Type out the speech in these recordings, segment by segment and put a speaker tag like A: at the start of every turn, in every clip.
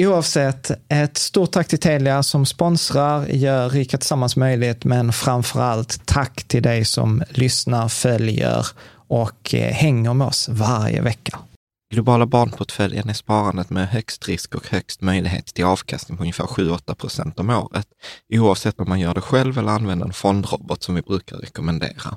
A: Oavsett, ett stort tack till Telia som sponsrar, gör Rika Tillsammans möjligt, men framför allt tack till dig som lyssnar, följer och eh, hänger med oss varje vecka.
B: Globala barnportföljen är sparandet med högst risk och högst möjlighet till avkastning på ungefär 7-8 procent om året, oavsett om man gör det själv eller använder en fondrobot som vi brukar rekommendera.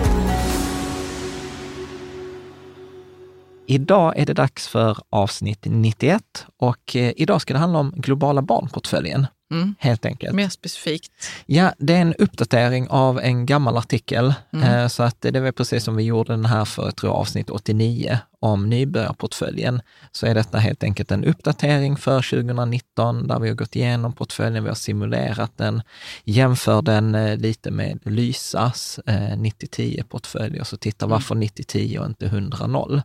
A: Idag är det dags för avsnitt 91 och eh, idag ska det handla om globala barnportföljen.
C: Mm.
A: Helt enkelt.
C: Mer specifikt.
A: Ja, det är en uppdatering av en gammal artikel.
C: Mm.
A: Eh, Så att det var precis som vi gjorde den här för, jag tror, avsnitt 89 om nybörjarportföljen. Så är detta helt enkelt en uppdatering för 2019 där vi har gått igenom portföljen, vi har simulerat den, jämför den eh, lite med Lysas eh, 90-10-portfölj och så tittar
C: Mm.
A: varför 90-10 och inte 100-0.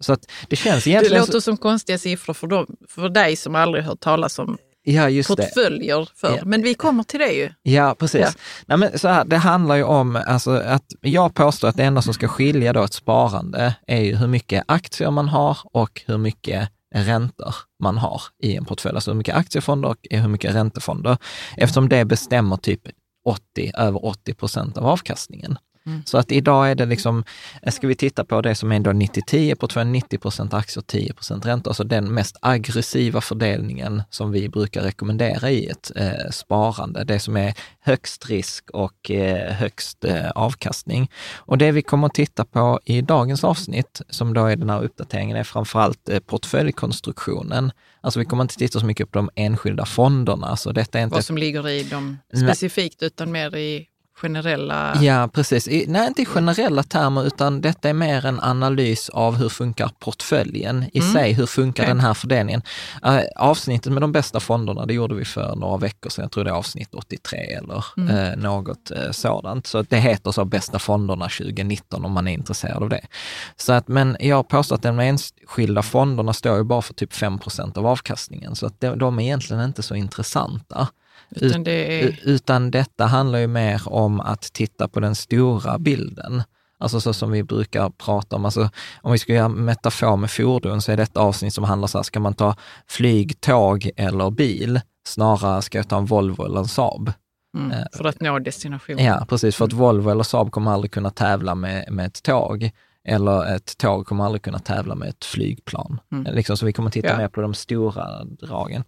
A: Så att det känns
C: Det
A: egentligen...
C: låter som konstiga siffror för, dem, för dig som aldrig hört talas om
A: ja, just det.
C: portföljer för.
A: Ja.
C: Men vi kommer till det ju.
A: Ja, precis.
C: Ja.
A: Nej, men så här, det handlar ju om alltså, att jag påstår att det enda som ska skilja då ett sparande är ju hur mycket aktier man har och hur mycket räntor man har i en portfölj. Alltså hur mycket aktiefonder och hur mycket räntefonder. Eftersom det bestämmer typ 80, över 80 procent av avkastningen.
C: Mm.
A: Så att idag är det liksom, ska vi titta på det som är då 90-10 portfölj, 90 procent aktier, 10 procent räntor, alltså den mest aggressiva fördelningen som vi brukar rekommendera i ett eh, sparande, det som är högst risk och eh, högst eh, avkastning. Och det vi kommer att titta på i dagens avsnitt, som då är den här uppdateringen, är framförallt eh, portföljkonstruktionen. Alltså vi kommer inte titta så mycket på de enskilda fonderna, så detta är inte
C: Vad som ligger i dem specifikt utan mer i generella...
A: Ja, precis. I, nej, inte i generella termer, utan detta är mer en analys av hur funkar portföljen i
C: Mm.
A: sig. Hur funkar
C: Okej.
A: den här fördelningen? Uh, avsnittet med de bästa fonderna, det gjorde vi för några veckor sedan. Jag tror det är avsnitt 83 eller
C: Mm.
A: eh, något eh, sådant. Så det heter så Bästa fonderna 2019 om man är intresserad av det. Så att, men jag påstår att de enskilda fonderna står ju bara för typ 5 av avkastningen, så att de, de är egentligen inte så intressanta.
C: Utan det är...
A: Utan detta handlar ju mer om att titta på den stora bilden. Alltså så som vi brukar prata om, alltså om vi ska göra metafor med fordon så är detta avsnitt som handlar så här, ska man ta flyg, tåg eller bil? Snarare ska jag ta en Volvo eller en Saab.
C: Mm,
A: eh,
C: för att nå destination.
A: Ja, precis, för att Volvo eller Saab kommer aldrig kunna tävla med, med ett tåg. Eller ett tåg kommer aldrig kunna tävla med ett flygplan.
C: Mm.
A: Liksom, så vi kommer titta
C: Ja.
A: mer på de stora dragen.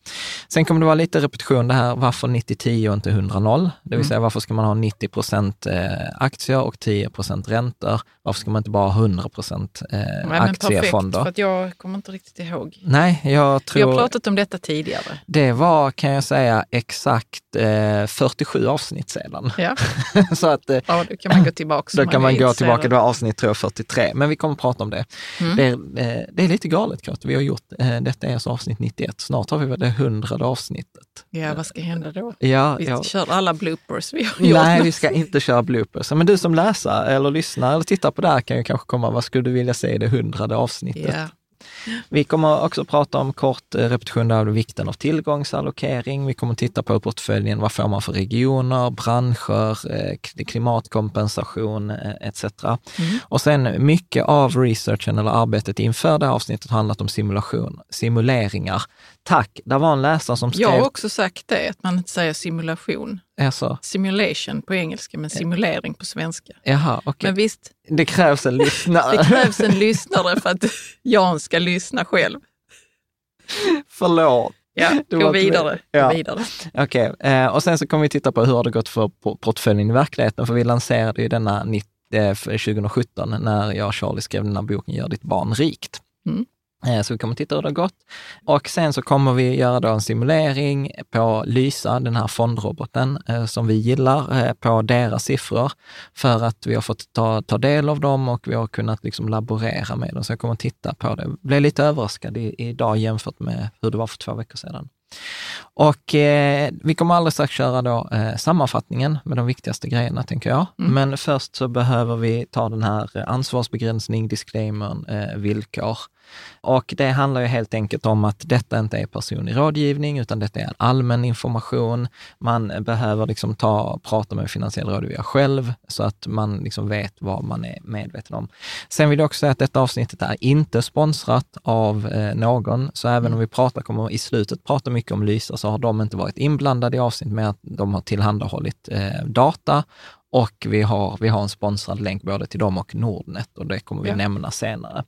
A: Sen kommer det vara lite repetition det här, varför 90-10 och inte 100-0? Det vill
C: Mm.
A: säga varför ska man ha 90 procent eh, aktier och 10 procent räntor? Varför ska man inte bara ha 100 procent eh,
C: men perfekt,
A: aktiefonder?
C: för att jag kommer inte riktigt ihåg.
A: Nej, jag
C: Vi
A: tror...
C: har pratat om detta tidigare.
A: Det var, kan jag säga, exakt eh, 47 avsnitt sedan.
C: Ja,
A: så att eh,
C: ja då kan man gå tillbaka.
A: Då kan
C: är
A: man gå tillbaka, det var avsnitt tror jag, 43, men vi kommer att prata om det.
C: Mm.
A: Det, är, eh, det är lite galet Kurt, vi har gjort, eh, detta är alltså avsnitt 91, snart har vi det hundrade avsnittet.
C: Ja, vad ska hända då?
A: Ja,
C: Vi
A: ja.
C: kör alla bloopers vi har gjort.
A: Nej, vi ska inte köra bloopers. Men du som läsare eller lyssnar eller tittar på det här kan ju kanske komma, vad skulle du vilja se i det hundrade avsnittet?
C: Ja.
A: Vi kommer också prata om kort eh, repetition av vikten av tillgångsallokering. Vi kommer titta på portföljen, vad får man för regioner, branscher, eh, klimatkompensation eh, etc.
C: Mm.
A: Och sen mycket av researchen eller arbetet inför det här avsnittet handlat om simulation, simuleringar. Tack, det var en läsare som
C: Jag
A: skrev...
C: har också sagt det, att man inte säger simulation.
A: Alltså,
C: Simulation på engelska, men simulering på svenska.
A: jaha, okej.
C: Men visst,
A: Det krävs en lyssnare.
C: det krävs en lyssnare för att Jan ska lyssna själv.
A: Förlåt.
C: Ja, gå vidare.
A: Ja.
C: Gå vidare.
A: Okej, eh, och sen så kommer vi titta på hur har det gått för po- portföljen i verkligheten, för vi lanserade ju denna 90, eh, 2017 när jag och Charlie skrev den här boken Gör ditt barn rikt.
C: Mm.
A: Eh, Så vi kommer titta hur det har gått. Och sen så kommer vi göra då en simulering på Lysa, den här fondroboten eh, som vi gillar, eh, på deras siffror. För att vi har fått ta, ta del av dem och vi har kunnat liksom laborera med dem. Så jag kommer titta på det. Blev lite överraskad i, idag jämfört med hur det var för två veckor sedan. Och eh, vi kommer alldeles strax köra då eh, sammanfattningen med de viktigaste grejerna, tänker jag.
C: Mm.
A: Men först så behöver vi ta den här ansvarsbegränsning, disclaimern, eh, villkor. Och det handlar ju helt enkelt om att detta inte är personlig rådgivning, utan detta är allmän information. Man behöver liksom ta, prata med en finansiell rådgivare själv, så att man liksom vet vad man är medveten om. Sen vill jag också säga att detta avsnittet är inte sponsrat av eh, någon, så även om vi pratar, kommer i slutet prata mycket om Lysa, så har de inte varit inblandade i avsnitt med att de har tillhandahållit eh, data och vi har, vi har en sponsrad länk både till dem och Nordnet och det kommer vi
C: Ja.
A: nämna senare.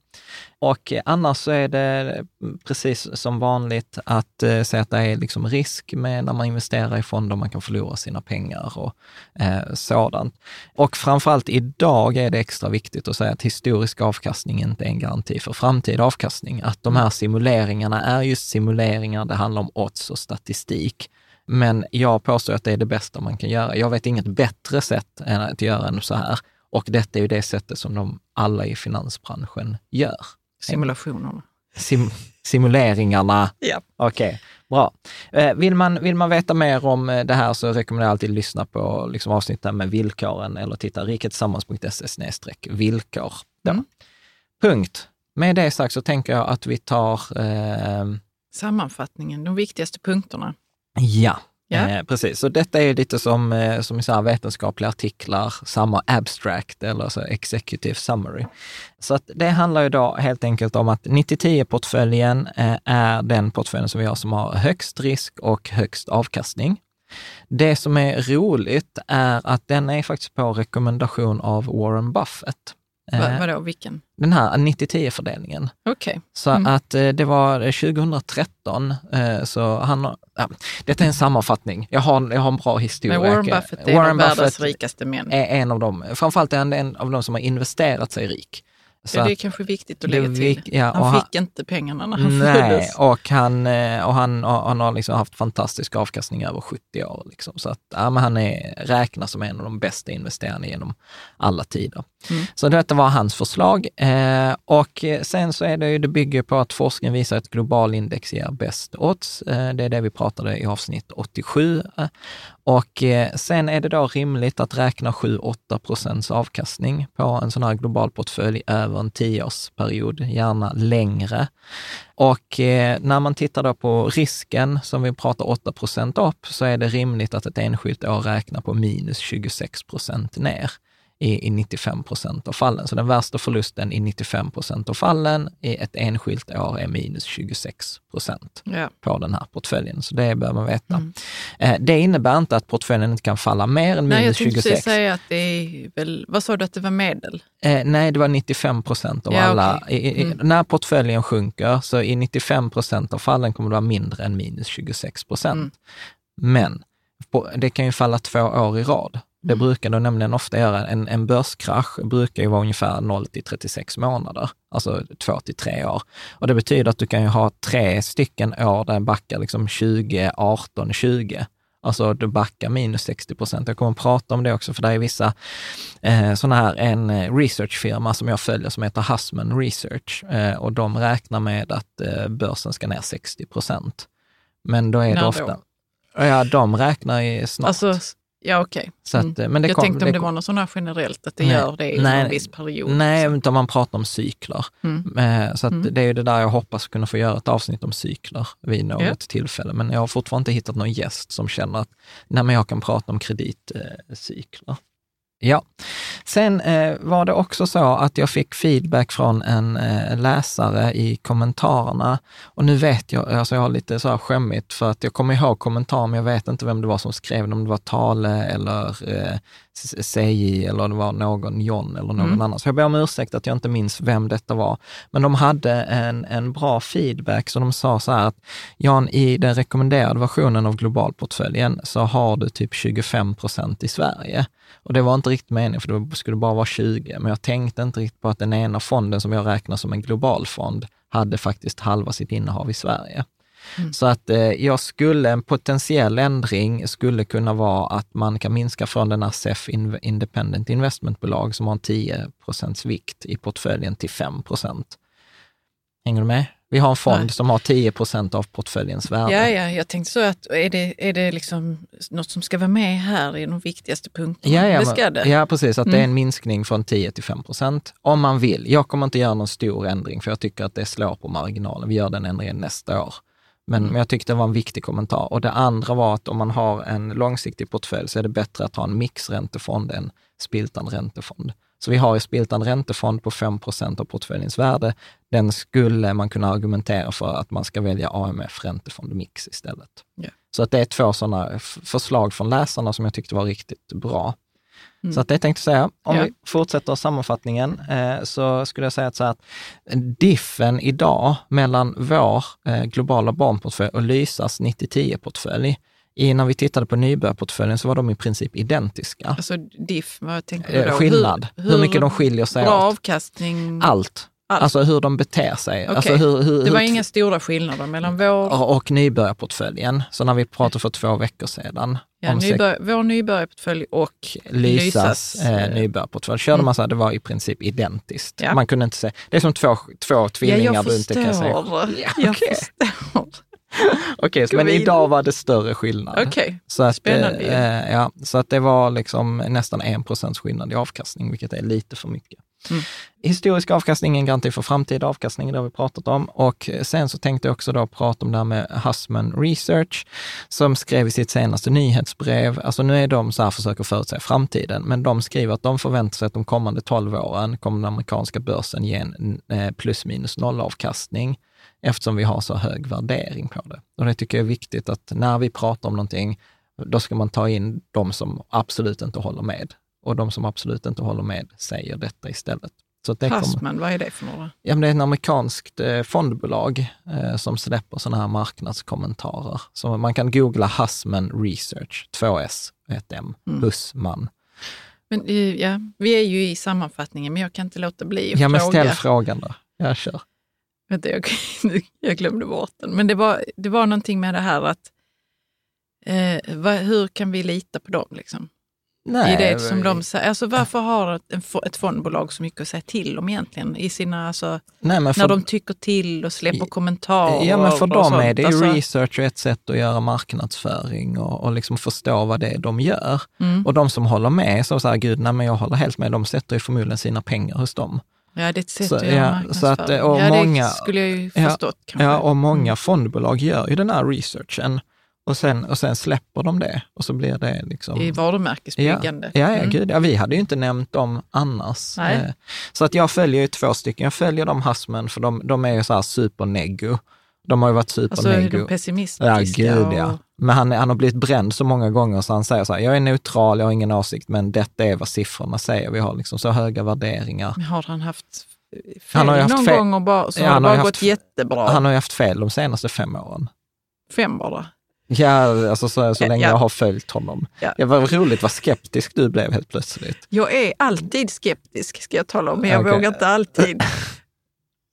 A: Och eh, annars så är det mm, precis som vanligt att eh, säga att det är liksom risk med när man investerar i fonder, man kan förlora sina pengar och eh, sådant. Och framförallt idag är det extra viktigt att säga att historisk avkastning inte är en garanti för framtida avkastning. Att de här simuleringarna är just simuleringar, det handlar om odds och statistik. Men jag påstår att det är det bästa man kan göra. Jag vet inget bättre sätt än att göra än så här. Och detta är ju det sättet som de alla i finansbranschen gör.
C: Simulationerna.
A: Sim simuleringarna.
C: Ja.
A: Okej, bra. Eh, vill, man, vill man veta mer om eh, det här så rekommenderar jag alltid att lyssna på liksom, avsnittet med villkoren eller titta riketillsammans.se villkor.
C: Mm.
A: Punkt. Med det sagt så tänker jag att vi tar eh,
C: Sammanfattningen, de viktigaste punkterna.
A: Ja,
C: Ja.
A: Eh, precis. Så detta är lite som, eh, som i så vetenskapliga artiklar, samma abstract eller så executive summary. Så att det handlar ju då helt enkelt om att 90-10-portföljen eh, är den portföljen som vi har som har högst risk och högst avkastning. Det som är roligt är att den är faktiskt på rekommendation av Warren Buffett.
C: Va,
A: Eh,
C: vadå, vilken?
A: Den här 90-10-fördelningen.
C: Okej.
A: Så
C: Mm.
A: att eh, det var 2013, eh, så han ja, detta är en sammanfattning. Jag har, jag har en bra historia.
C: Men Warren Buffett är en av världens rikaste män.
A: är en av dem. Framförallt är han en av de som har investerat sig rik. Så
C: ja, det är kanske viktigt att lägga till.
A: ja,
C: han
A: han-
C: fick inte pengarna när han
A: Nej,
C: föddes.
A: och han, och han, och han har liksom haft fantastisk avkastning över 70 år. Liksom. Så att, ja, men han är, räknas som en av de bästa investerarna genom alla tider.
C: Mm.
A: Så detta var hans förslag. Eh, och sen så är det ju, det bygger på att forskningen visar att global index ger bäst odds. Eh, det är det vi pratade i avsnitt 87. Eh, och eh, sen är det då rimligt att räkna 7-8 procents avkastning på en sån här global portfölj över en tioårsperiod, gärna längre. Och eh, när man tittar då på risken, som vi pratar 8 procent upp, så är det rimligt att ett enskilt år räknar på minus 26 procent ner i, i 95 procent av fallen. Så den värsta förlusten i 95 procent av fallen i ett enskilt år är minus 26 procent
C: Ja.
A: på den här portföljen. Så det bör man veta.
C: Mm.
A: Eh, det innebär inte att portföljen inte kan falla mer än
C: Nej, jag
A: minus
C: tänkte
A: 26.
C: precis säga att det är väl, vad sa du att det var medel?
A: Eh, nej, det var 95 procent av
C: Ja,
A: alla.
C: okej.
A: I, i,
C: Mm.
A: När portföljen sjunker, så i 95 procent av fallen kommer det vara mindre än minus 26 procent.
C: Mm.
A: Men på, det kan ju falla två år i rad. Det brukar de nämligen ofta göra. En, en börskrasch brukar ju vara ungefär 0 till 36 månader, alltså 2 till 3 år. Och det betyder att du kan ju ha tre stycken år där den backar liksom 20, 18, 20. Alltså du backar minus 60 procent. Jag kommer att prata om det också, för det är vissa eh, sådana här, en eh, researchfirma som jag följer som heter Hussman Research eh, och de räknar med att eh, börsen ska ner 60 procent. Men då är
C: När
A: det
C: då?
A: ofta... Ja, de räknar ju snart.
C: Alltså, ja okej.
A: Så att, eh, men det
C: jag
A: kom-
C: tänkte om
A: det kom-
C: var något här generellt, att det
A: Nej.
C: gör det i
A: Nej.
C: en viss period.
A: Nej, utan man pratar om cykler.
C: Mm.
A: Eh, Så
C: Mm.
A: det är ju det där jag hoppas kunna få göra ett avsnitt om cykler vid något
C: Ja.
A: tillfälle. Men jag har fortfarande inte hittat någon gäst som känner att nej, men jag kan prata om kreditcykler. Ja. Sen eh, var det också så att jag fick feedback från en eh, läsare i kommentarerna. Och nu vet jag, alltså jag har lite så här skämmigt för att jag kommer ihåg kommentarer men jag vet inte vem det var som skrev den, om det var Tale eller eh, CJ eller det var någon John eller någon
C: Mm.
A: annan. Så jag ber om ursäkt att jag inte minns vem detta var. Men de hade en, en bra feedback, så de sa så här att Jan, i den rekommenderade versionen av globalportföljen så har du typ 25 procent i Sverige. Och det var inte riktigt meningen, för det skulle bara vara 20. Men jag tänkte inte riktigt på att den ena fonden som jag räknar som en global fond hade faktiskt halva sitt innehav i Sverige. Så att eh, jag skulle, en potentiell ändring skulle kunna vara att man kan minska från den här SEF In- Independent Investmentbolag som har en 10 procents vikt i portföljen till 5 procent. Hänger du med? Vi har en fond
C: Nej.
A: som har 10 procent av portföljens värde.
C: Ja, ja, jag tänkte så att är det, är det liksom något som ska vara med här i de viktigaste punkterna?
A: Ja, ja,
C: det ska det.
A: ja, precis. Att det är en
C: Mm.
A: minskning från 10 till 5 procent. Om man vill. Jag kommer inte göra någon stor ändring, för jag tycker att det slår på marginalen. Vi gör den ändringen nästa år. Men,
C: Mm.
A: men jag tyckte det var en viktig kommentar. Och det andra var att om man har en långsiktig portfölj så är det bättre att ha en mixräntefond än Spiltan räntefond. Så vi har ju Spiltan räntefond på 5 procent av portföljens värde. Den skulle man kunna argumentera för att man ska välja AMF räntefond mix istället.
C: Ja.
A: Så att det är två sådana förslag från läsarna som jag tyckte var riktigt bra.
C: Mm.
A: Så att det tänkte jag säga. Om
C: Ja.
A: vi fortsätter sammanfattningen eh, så skulle jag säga att, så att diffen idag mellan vår eh, globala barnportfölj och Lysas 90-10-portfölj, i, när vi tittade på nybörjarportföljen så var de i princip identiska.
C: Alltså diff, vad tänker du
A: Eh,
C: då?
A: skillnad, hur, mycket de skiljer sig
C: Bra
A: åt.
C: avkastning?
A: Allt.
C: Allt.
A: Alltså hur de beter sig.
C: Okej.
A: Alltså hur, hur,
C: det var
A: hur,
C: inga stora skillnader mellan vår,
A: och, nybörjarportföljen. Så när vi pratade för två veckor sedan
C: ja,
A: om sex-
C: nybör, vår nybörjarportfölj och
A: Lysas,
C: Lysas,
A: eh,
C: eh,
A: nybörjarportfölj körde
C: mm.
A: man så här, det var i princip identiskt.
C: Ja.
A: Man kunde inte säga, det är som två, två tvillingar
C: ja, jag
A: du inte kan
C: förstår.
A: Ja,
C: Jag
A: okej.
C: förstår.
A: Okej,
C: Gå
A: men idag var det större skillnad. Så att,
C: Spännande
A: eh, ja, så att det var liksom nästan en procents skillnad i avkastning, vilket är lite för mycket.
C: Mm.
A: Historisk avkastning är en garanti för framtida avkastning, det har vi pratat om. Och sen så tänkte jag också då prata om det här med Hussman Research, som skrev i sitt senaste nyhetsbrev, alltså nu är de så här, försöker förutsäga framtiden, men de skriver att de förväntar sig att de kommande 12 åren kommer den amerikanska börsen ge en eh, plus minus noll avkastning eftersom vi har så hög värdering på det. Och det tycker jag är viktigt att när vi pratar om någonting, då ska man ta in de som absolut inte håller med. Och de som absolut inte håller med säger detta istället. Så det, kommer,
C: Passman, vad är det för några?
A: ja, men det är ett amerikanskt eh, fondbolag eh, som släpper sådana här marknadskommentarer. Så man kan googla Hussman Research, 2S, ett M,
C: Mm.
A: Hussman.
C: Men eh, ja, vi är ju i sammanfattningen, men jag kan inte låta bli att
A: Ja, men
C: fråga.
A: ställ frågan då. Jag kör.
C: Vänta, jag, jag glömde bort den. Men det var, det var någonting med det här att eh, vad, hur kan vi lita på dem? Liksom? I det som de säger. Alltså, varför har ett, fondbolag så mycket att säga till om egentligen? I sina, alltså,
A: Nej, men för,
C: när de tycker till och släpper kommentarer.
A: ja, men för
C: och
A: dem
C: sånt.
A: är det ju
C: Alltså,
A: research och ett sätt att göra marknadsföring och, och liksom förstå vad det är de gör.
C: Mm.
A: Och de som håller med, så här, gud, nej men jag håller helt med, de sätter ju förmodligen sina pengar hos dem.
C: Ja, det är ett sätt
A: Så,
C: att göra
A: ja, så att, och
C: ja,
A: många-
C: det skulle jag ju
A: Ja,
C: förstått kanske.
A: Ja, och många
C: Mm.
A: fondbolag gör ju den här researchen och sen, och sen släpper de det och så blir det liksom...
C: I varumärkesbyggande.
A: Ja, ja, ja,
C: Mm.
A: gud, ja, vi hade ju inte nämnt dem annars.
C: Nej.
A: Eh, Så att jag följer ju två stycken. Jag följer de Hassman för de, de är ju så här superneggo. De har ju varit
C: Alltså är de pessimistiska.
A: Ja, gud ja. Men han, han har blivit bränd så många gånger så han säger så här, jag är neutral, jag har ingen åsikt, men detta är vad siffrorna säger. Vi har liksom så höga värderingar.
C: Men har han haft fel
A: Han har ju haft
C: någon
A: fel.
C: gång och bara, så
A: Ja,
C: har det
A: han har
C: bara
A: ju
C: gått
A: haft-
C: jättebra?
A: Han har ju haft fel de senaste fem åren.
C: Fem bara.
A: Ja, alltså så, så länge
C: ja.
A: jag har följt honom.
C: Ja.
A: Ja. vad roligt vad skeptisk du blev helt plötsligt.
C: Jag är alltid skeptisk ska jag tala om, men jag
A: Okej.
C: vågar inte alltid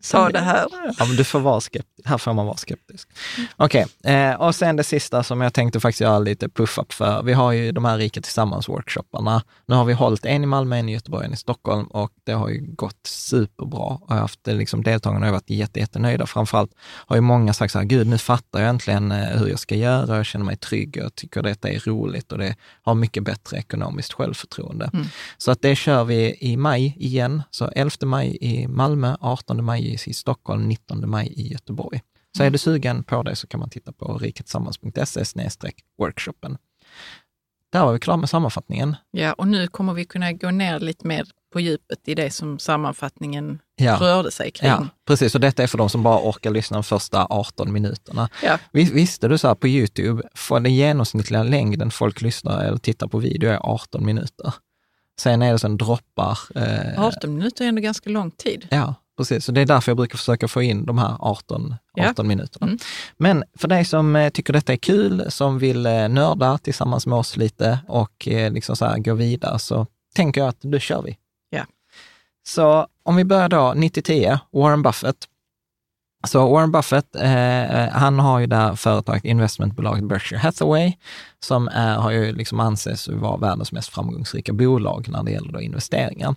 C: sa det här.
A: Ja, men du får vara skeptisk. Här får man vara skeptisk. Okej, eh, och sen det sista som jag tänkte faktiskt göra lite puff-up för. Vi har ju de här Rika Tillsammans-workshopparna. Nu har vi hållit en i Malmö, en i Göteborg, en i Stockholm och det har ju gått superbra. Och jag har haft, eh, liksom, deltagarna har varit jätte, jättenöjda. Framförallt har ju många sagt så här, gud nu fattar jag äntligen eh, hur jag ska göra, jag känner mig trygg, jag tycker detta är roligt och det har mycket bättre ekonomiskt självförtroende.
C: Mm.
A: Så att det kör vi i maj igen. Så 11 maj i Malmö, 18 maj i Stockholm, 19 maj i Göteborg. Så är du sugen på det så kan man titta på riketillsammans.se workshopen. Där var vi klara med sammanfattningen.
C: Ja, och nu kommer vi kunna gå ner lite mer på djupet i det som sammanfattningen
A: Ja.
C: rörde sig kring.
A: Ja, precis. Och detta är för de som bara orkar lyssna de första 18 minuterna.
C: Ja.
A: Vis- Visste du så här på YouTube, för den genomsnittliga längden folk lyssnar eller tittar på video är 18 minuter. Sen är det sen droppar. Eh,
C: 18 minuter är ändå ganska lång tid.
A: Ja, precis. Så det är därför jag brukar försöka få in de här 18,
C: Ja.
A: 18 minuterna.
C: Mm.
A: Men för dig som eh, tycker detta är kul, som vill eh, nörda tillsammans med oss lite och eh, liksom så gå vidare, så tänker jag att då kör vi.
C: Ja.
A: Så om vi börjar då 90-10, Warren Buffett. Så Warren Buffett, eh, han har ju det här företaget, investmentbolaget Berkshire Hathaway, som är, har ju liksom anses vara världens mest framgångsrika bolag när det gäller investeringar.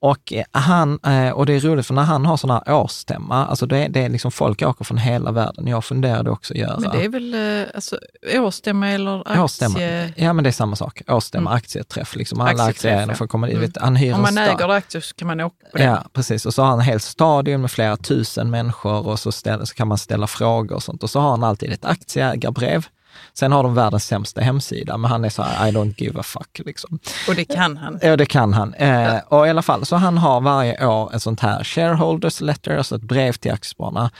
A: Och, eh, han, eh, och det är roligt för när han har sådana här årsstämma, alltså det, är- det är liksom folk åker från hela världen. Jag funderade också att göra
C: Men det är väl eh, alltså, årsstämma eller aktie...
A: årsstämma. Ja, men det är samma sak. Årsstämma,
C: Mm.
A: aktieträff. Liksom alla aktieägarna
C: ja.
A: får komma dit.
C: Mm.
A: Han hyr
C: Om man äger aktier så kan man åka på det.
A: Ja, precis. Och så har han en hel stadion med flera tusen människor och så, ställer, så kan man ställa frågor och sånt. Och så har han alltid ett aktieägarbrev. Sen har de världens sämsta hemsida, men han är så här, I don't give a fuck. Liksom.
C: Och det kan han.
A: Ja, det kan han. Eh, och i alla fall, så han har varje år ett sånt här shareholders letter, alltså ett brev till aktiespararna.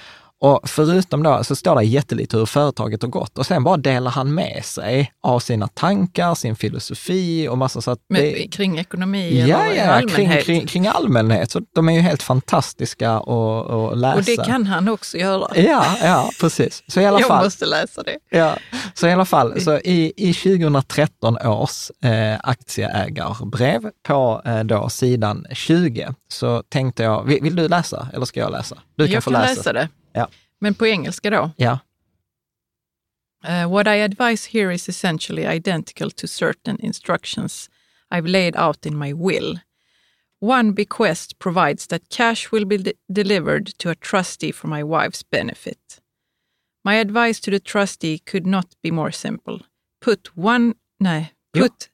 A: Och förutom då så står det jättelite hur företaget har gått och sen bara delar han med sig av sina tankar, sin filosofi och massa så att
C: Men,
A: det,
C: Kring ekonomi
A: Ja,
C: eller
A: ja, kring,
C: allmänhet.
A: kring, kring allmänhet. Så de är ju helt fantastiska att, läsa.
C: och det kan han också göra.
A: Ja, ja, precis. Så i alla
C: Jag
A: fall,
C: måste läsa det.
A: Ja, så i alla fall, så i, i 2013 års eh, aktieägarbrev på eh, då sidan 20 så tänkte jag, vill, vill du läsa eller ska jag läsa? Du
C: jag
A: få
C: kan läsa. det.
A: Ja.
C: Men på engelska då.
A: Ja,
C: Uh, what I advise here is essentially identical to certain instructions I've laid out in my will. One bequest provides that cash will be de- delivered to a trustee for my wife's benefit. My advice to the trustee could not be more simple. Put one, no, put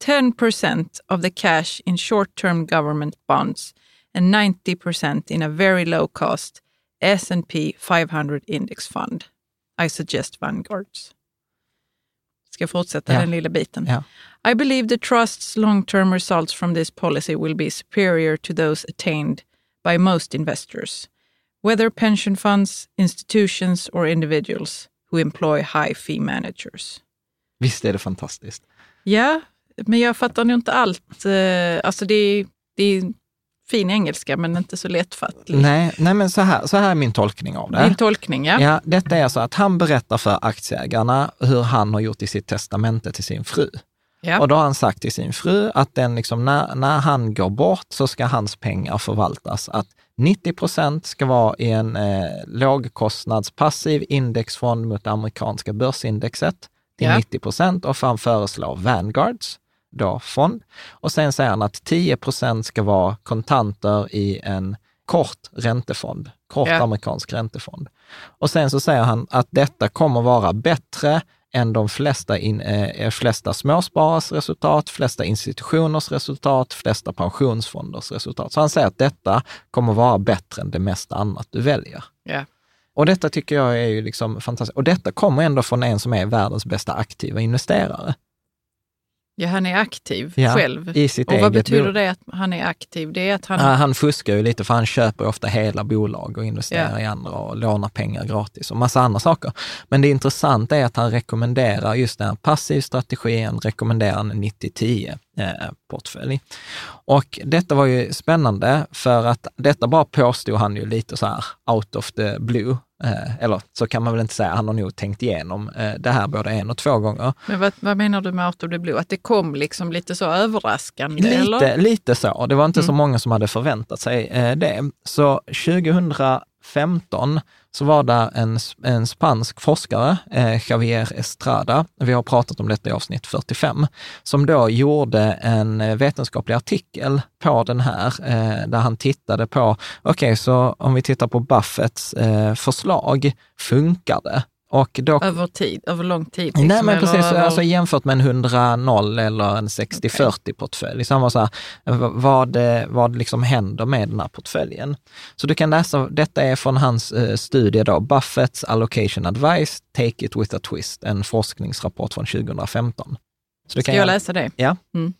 C: 10% of the cash in short-term government bonds and 90% in a very low-cost S&P 500 index fund. I suggest Vanguards. Ska jag fortsätta
A: Ja.
C: den lilla biten?
A: Ja.
C: I believe the trust's long-term results from this policy will be superior to those attained by most investors, whether pension funds, institutions or individuals who employ high fee managers.
A: visst är det fantastiskt.
C: Ja, men jag fattar nog inte allt. Eh, Alltså det det fin engelska men inte så lättfattlig.
A: Nej, nej men så här, så här är min tolkning av det.
C: Din tolkning, ja.
A: Ja, detta är så att han berättar för aktieägarna hur han har gjort i sitt testamente till sin fru.
C: Ja.
A: Och då har han sagt till sin fru att den liksom, när, när han går bort så ska hans pengar förvaltas. Att 90 procent ska vara i en eh, lågkostnadspassiv indexfond mot det amerikanska börsindexet till
C: Ja.
A: 90 procent och han föreslår Vanguards då fond. Och sen säger han att 10 procent ska vara kontanter i en kort räntefond, kort
C: Ja.
A: amerikansk räntefond. Och sen så säger han att detta kommer vara bättre än de flesta, in, eh, flesta småsparares resultat, flesta institutioners resultat, flesta pensionsfonders resultat. Så han säger att detta kommer vara bättre än det mesta annat du väljer.
C: Ja.
A: Och detta tycker jag är ju liksom fantastiskt. Och detta kommer ändå från en som är världens bästa aktiva investerare.
C: Ja, han är aktiv
A: Ja,
C: själv.
A: i sitt
C: och vad
A: eget
C: betyder
A: bolag.
C: det att han är aktiv? Det är att han...
A: Han, han fuskar ju lite för han köper ofta hela bolag och investerar
C: Ja.
A: i andra och lånar pengar gratis och massa andra saker. Men det intressanta är att han rekommenderar just den här passiv strategi, han rekommenderar en 90-10 eh, portfölj. Och detta var ju spännande för att detta bara påstod han ju lite så här out of the blue. Eh, eller så kan man väl inte säga, han har nog tänkt igenom eh, det här både en och två gånger.
C: Men vad, vad menar du med of the blue? Att det kom liksom lite så överraskande?
A: Lite,
C: eller?
A: lite så. Det var inte så
C: Mm.
A: många som hade förväntat sig eh, det. Så 2015 så var det en, en spansk forskare, eh, Javier Estrada, vi har pratat om detta i avsnitt 45, som då gjorde en eh, vetenskaplig artikel på den här, eh, där han tittade på, okej, så om vi tittar på Buffetts eh, förslag, funkar det? Och då
C: Över tid, över lång tid?
A: Nej,
C: liksom,
A: men
C: eller
A: precis.
C: över-
A: Alltså, jämfört med en 100-0 eller en 60-40-portfölj. Så han var så här, v- vad, vad liksom händer med den här portföljen. Så du kan läsa, detta är från hans eh, studie då, Buffetts Allocation Advice, Take it with a twist, en forskningsrapport från 2015. Så du
C: Ska
A: kan
C: jag läsa det?
A: Ja.
C: Mm.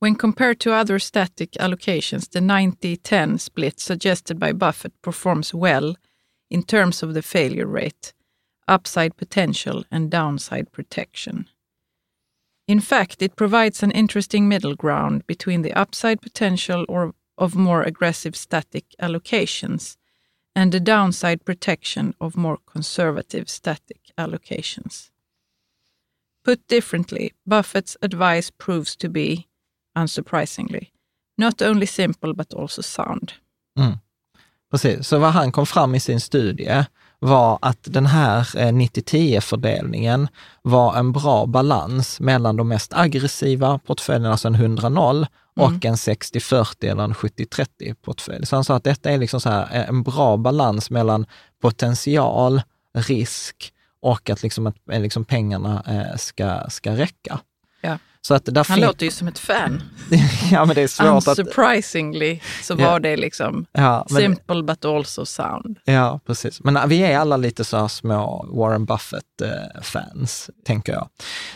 C: When compared to other static allocations, the 90-10 split suggested by Buffett performs well in terms of the failure rate, upside potential, and downside protection. In fact, it provides an interesting middle ground between the upside potential or of more aggressive static allocations and the downside protection of more conservative static allocations. Put differently, Buffett's advice proves to be, unsurprisingly, not only simple but also sound. Hmm.
A: Precis, så vad han kom fram i sin studie var att den här eh, 90-10-fördelningen var en bra balans mellan de mest aggressiva portföljerna, alltså en 100-0, och en 60-40 eller en 70-30 portfölj. Så han sa att detta är liksom så här, eh, en bra balans mellan potential, risk och att, liksom att eh, liksom pengarna eh, ska, ska räcka.
C: Ja.
A: Så att där
C: Han låter ju som ett fan.
A: ja, men det är svårt att...
C: Unsurprisingly så
A: Ja.
C: var det liksom
A: Ja, men,
C: simple but also sound.
A: Ja, precis. Men äh, vi är alla lite så här små Warren Buffett-fans, tänker jag.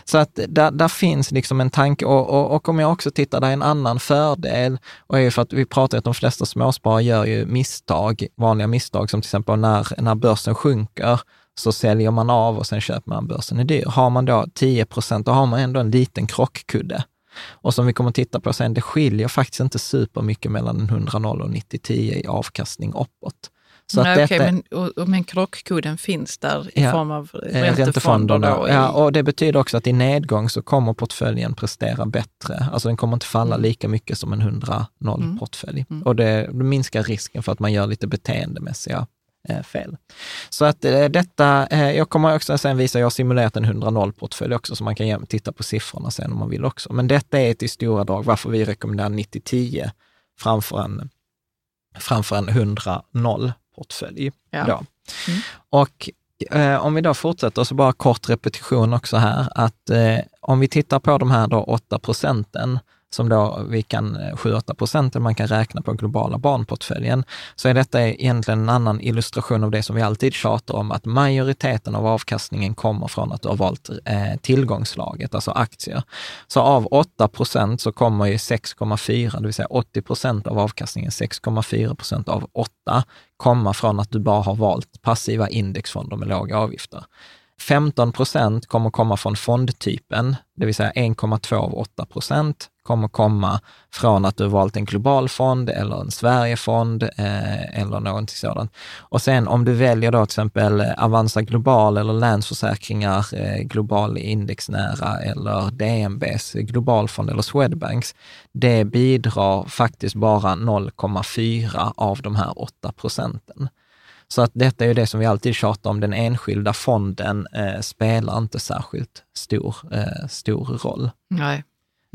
A: Så att där, där finns liksom en tanke och, och, och om jag också tittar, där är en annan fördel och är ju för att vi pratar att de flesta småsparare gör ju misstag, vanliga misstag som till exempel när, när börsen sjunker så säljer man av och sen köper man börsen är dyr. Har man då 10 procent, då har man ändå en liten krockkudde. Och som vi kommer att titta på sen, det skiljer faktiskt inte supermycket mellan en 100-0 och 90-10 i avkastning uppåt. Så att
C: Nej, okej,
A: detta-
C: men, och, och, men krockkudden finns där i
A: Ja,
C: form av
A: eh,
C: räntefonder. Då i,
A: Ja, och det betyder också att i nedgång så kommer portföljen prestera bättre. Alltså den kommer inte falla
C: Mm.
A: lika mycket som en 100-0-portfölj.
C: Mm.
A: Och det, det minskar risken för att man gör lite beteendemässiga fel. Så att eh, detta, eh, jag kommer också sen visa, jag har simulerat en 100-0-portfölj också, så man kan titta på siffrorna sen om man vill också. Men detta är till stora drag varför vi rekommenderar 90-10 framför en, framför en 100-0-portfölj.
C: Ja. Mm.
A: Och eh, om vi då fortsätter, så bara kort repetition också här, att eh, om vi tittar på de här då 8 procenten, som då vi kan, eh, 7-8 procenten man kan räkna på globala barnportföljen, så är detta egentligen en annan illustration av det som vi alltid tjatar om, att majoriteten av avkastningen kommer från att du har valt eh, tillgångslaget, alltså aktier. Så av 8 procent så kommer ju 6,4, det vill säga 80 procent av avkastningen, 6,4 procent av 8, komma från att du bara har valt passiva indexfonder med låga avgifter. 15 procent kommer komma från fondtypen, det vill säga 1,2 av 8 procent kommer komma från att du valt en global fond eller en Sverigefond eh, eller någonting sådant. Och sen om du väljer då till exempel eh, Avanza Global eller Länsförsäkringar eh, Global indexnära eller DNBs globalfond eller Swedbanks, det bidrar faktiskt bara 0,4 av de här 8 procenten. Så att detta är det som vi alltid tjatar om, den enskilda fonden eh, spelar inte särskilt stor, eh, stor roll.
C: Nej.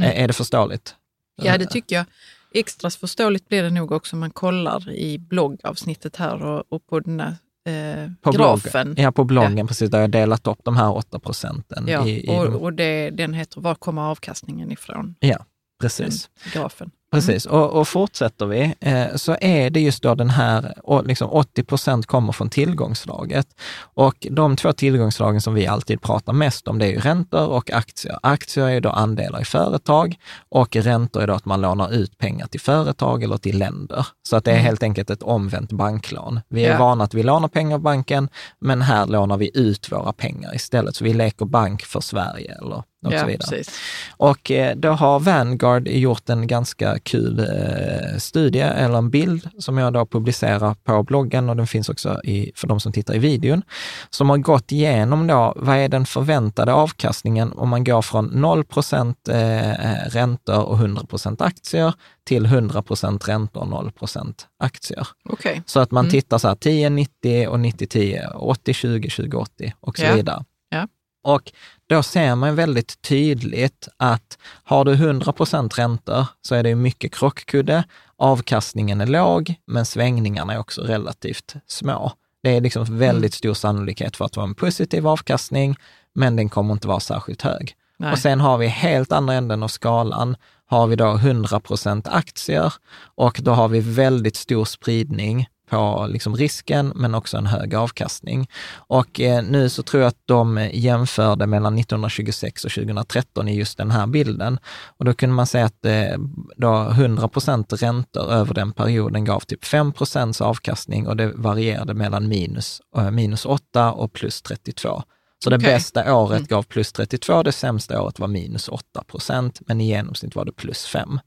A: Mm. Är det förståeligt?
C: Ja, det tycker jag. Extra förståeligt blir det nog också om man kollar i bloggavsnittet här och, och på den här eh,
A: på
C: grafen.
A: Bloggen. Ja, på bloggen, ja. precis, där jag delat upp de här 8 procenten.
C: Ja, i, i och, de... och det, den heter Var kommer avkastningen ifrån?
A: Ja, precis.
C: grafen.
A: Precis, mm. och, och fortsätter vi eh, så är det just då den här, och liksom 80 procent kommer från tillgångslaget. Och de två tillgångslagen som vi alltid pratar mest om, det är ju räntor och aktier. Aktier är ju då andelar i företag och räntor är då att man lånar ut pengar till företag eller till länder. Så att det är mm. helt enkelt ett omvänt banklån. Vi är ja. vana att vi lånar pengar av banken, men här lånar vi ut våra pengar istället. Så vi leker bank för Sverige eller och ja, så vidare. Precis. Och eh, då har Vanguard gjort en ganska kul eh, studie eller en bild som jag då publicerar på bloggen och den finns också i, för de som tittar i videon, som har gått igenom då, vad är den förväntade avkastningen om man går från 0 procent eh, räntor och 100 procent aktier till 100 procent räntor och 0 procent aktier.
C: Okay.
A: Så att man mm. tittar så här 10, 90 och 90, 10, 80, 20, 20, 80 och så ja. vidare.
C: Ja.
A: Och då ser man väldigt tydligt att har du 100% räntor så är det mycket krockkudde, avkastningen är låg, men svängningarna är också relativt små. Det är liksom väldigt stor sannolikhet för att vara en positiv avkastning, men den kommer inte vara särskilt hög. Nej. Och sen har vi helt andra änden av skalan, har vi då 100 aktier och då har vi väldigt stor spridning på liksom risken, men också en hög avkastning. Och eh, nu så tror jag att de jämförde mellan 1926 och 2013 i just den här bilden. Och då kunde man säga att eh, då 100 procent räntor över den perioden gav typ 5 procents avkastning och det varierade mellan minus, eh, minus 8 och plus 32. Så det okay. bästa året mm. gav plus 32, det sämsta året var minus 8 procent, men i genomsnitt var det plus 5.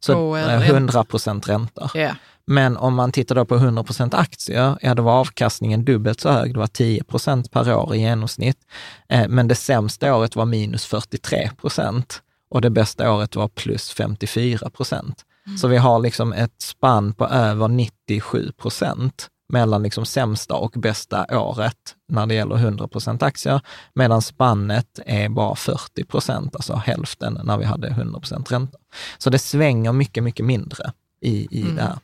A: Så oh, 100 procent ränta.
C: Yeah.
A: Men om man tittar då på 100 procent aktier, ja då var avkastningen dubbelt så hög, det var 10 procent per år i genomsnitt. Eh, men det sämsta året var minus 43 procent och det bästa året var plus 54 procent. Mm. Så vi har liksom ett spann på över 97 procent mellan liksom sämsta och bästa året när det gäller 100 procent aktier, medan spannet är bara 40 procent, alltså hälften när vi hade 100 procent ränta. Så det svänger mycket, mycket mindre i, i mm. det här.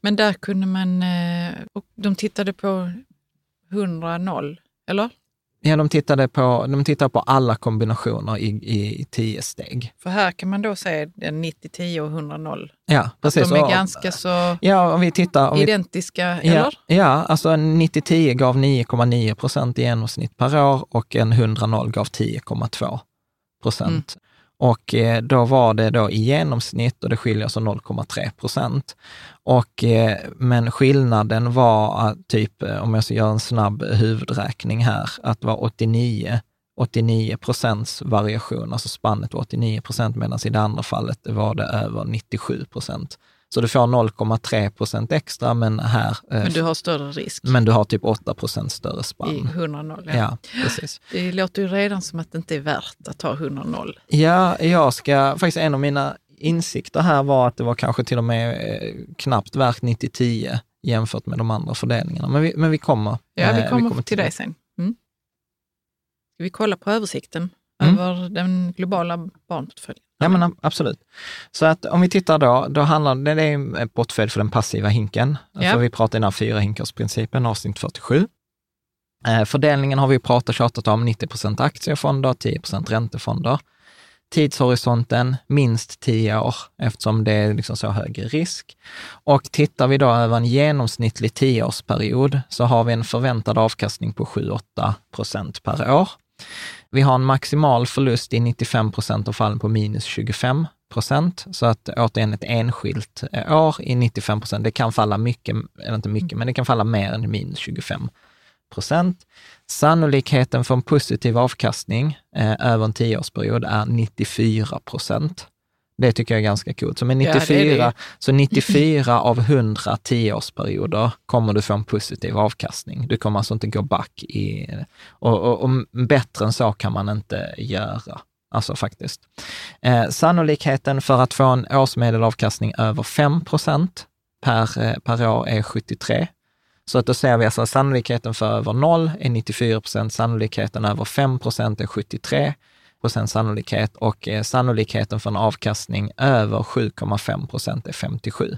C: Men där kunde man, eh, och de tittade på 100-0, eller?
A: Ja, de tittade på, de tittade på alla kombinationer i, i tio steg.
C: För här kan man då se 90-10 och 100-0.
A: Ja, precis.
C: de är och, ganska så
A: ja, om vi tittar, om
C: identiska,
A: vi,
C: eller?
A: Ja, alltså en 90-10 gav 9,9 procent i genomsnitt per år och en 100-0 gav 10,2 procent. Mm. Och eh, då var det då i genomsnitt och det skiljer sig 0,3 procent. Och, eh, men skillnaden var typ, eh, om jag ska göra en snabb huvudräkning här, att det var 89 89 procents variation, alltså spannet var 89 procent, medan i det andra fallet var det över 97 procent. Så du får 0,3 procent extra, men här...
C: Men du har större risk.
A: Men du har typ 8 procent större spann.
C: I 100-0, ja.
A: ja. precis.
C: Det låter ju redan som att det inte är värt att ta 100-0.
A: Ja, jag ska... Faktiskt en av mina insikter här var att det var kanske till och med eh, knappt värt 90-10 jämfört med de andra fördelningarna. Men vi, men vi kommer.
C: Ja, vi kommer, vi kommer till, det sen. Mm. Ska vi kolla på översikten mm. över den globala barnportföljen?
A: Ja, men absolut. Så att om vi tittar då, då handlar det, det är en portfölj för den passiva hinken. Alltså ja. vi pratar i den här fyra hinkarsprincipen, avsnitt 47. Eh, fördelningen har vi pratat och tjatat om, 90 procent aktiefonder, 10 procent räntefonder. Tidshorisonten minst 10 år eftersom det är liksom så hög risk. Och tittar vi då över en genomsnittlig 10-årsperiod så har vi en förväntad avkastning på 7-8 procent per år. Vi har en maximal förlust i 95 procent av fallen på minus 25 procent. Så att återigen ett enskilt år i 95 procent. Det kan falla mycket, eller inte mycket, men det kan falla mer än minus 25 procent. Sannolikheten för en positiv avkastning eh, över en tioårsperiod är 94 procent. Det tycker jag är ganska coolt. Så, med
C: Ja, det
A: 94,
C: det.
A: så 94 av 100 tioårsperioder kommer du få en positiv avkastning. Du kommer alltså inte gå back i... Och, och, och bättre än så kan man inte göra. Alltså faktiskt. Eh, sannolikheten för att få en årsmedelavkastning över 5 procent per, eh, per år är 73. Så att då ser vi alltså sannolikheten för över 0 är 94 procent, sannolikheten över 5 procent är 73 procent sannolikhet och eh, sannolikheten för en avkastning över 7,5 procent är 57.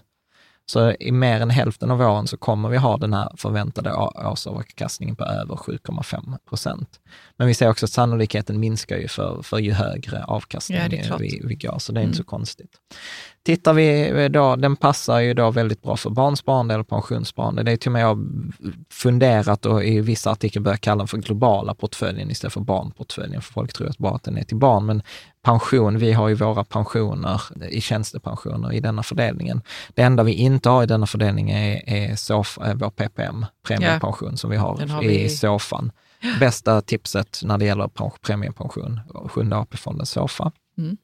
A: Så i mer än hälften av åren så kommer vi ha den här förväntade årsavkastningen på över 7,5 procent. Men vi ser också att sannolikheten minskar ju för, för ju högre avkastning
C: Ja,
A: vi, vi går, så det är inte
C: Mm.
A: så konstigt. Tittar vi då, den passar ju då väldigt bra för barnsparande eller pensionssparande. Det är till och med jag funderat och i vissa artiklar börjat kalla den för globala portföljen istället för barnportföljen, för folk tror att bara att den är till barn. Men pension, vi har ju våra pensioner i tjänstepensioner i denna fördelningen. Det enda vi inte har i denna fördelning är, är SOF, är vår PPM, premiepension, som vi har,
C: har
A: i
C: vi.
A: SOFan. Bästa tipset när det gäller pen- premiepension, Sjunde AP-fonden SOFA.
C: Mm.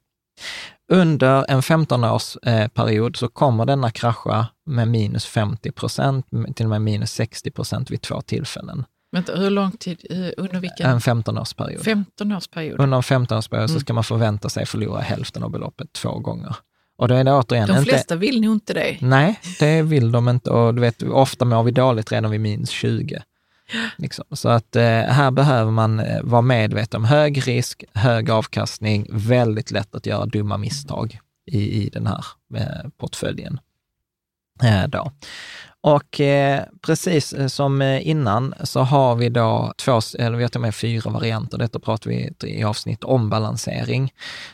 A: Under en 15-årsperiod så kommer denna krascha med minus 50 procent, till och med minus 60 procent vid två tillfällen.
C: Vänta, hur lång tid? eh, Under vilken?
A: En 15-årsperiod.
C: 15-årsperiod.
A: Under en 15-årsperiod så
C: Mm.
A: ska man förvänta sig förlora hälften av beloppet två gånger. Och då är det återigen
C: De
A: inte...
C: flesta vill nog inte det.
A: Nej, det vill de inte och du vet, ofta mår vi dåligt redan vid minus 20. Liksom. Så att eh, här behöver man eh, vara medveten om hög risk, hög avkastning, väldigt lätt att göra dumma misstag i, i den här eh, portföljen. Eh, då. Och eh, precis eh, som eh, innan så har vi då två, eller vi har till och med fyra varianter. Detta pratar vi i avsnitt om balansering,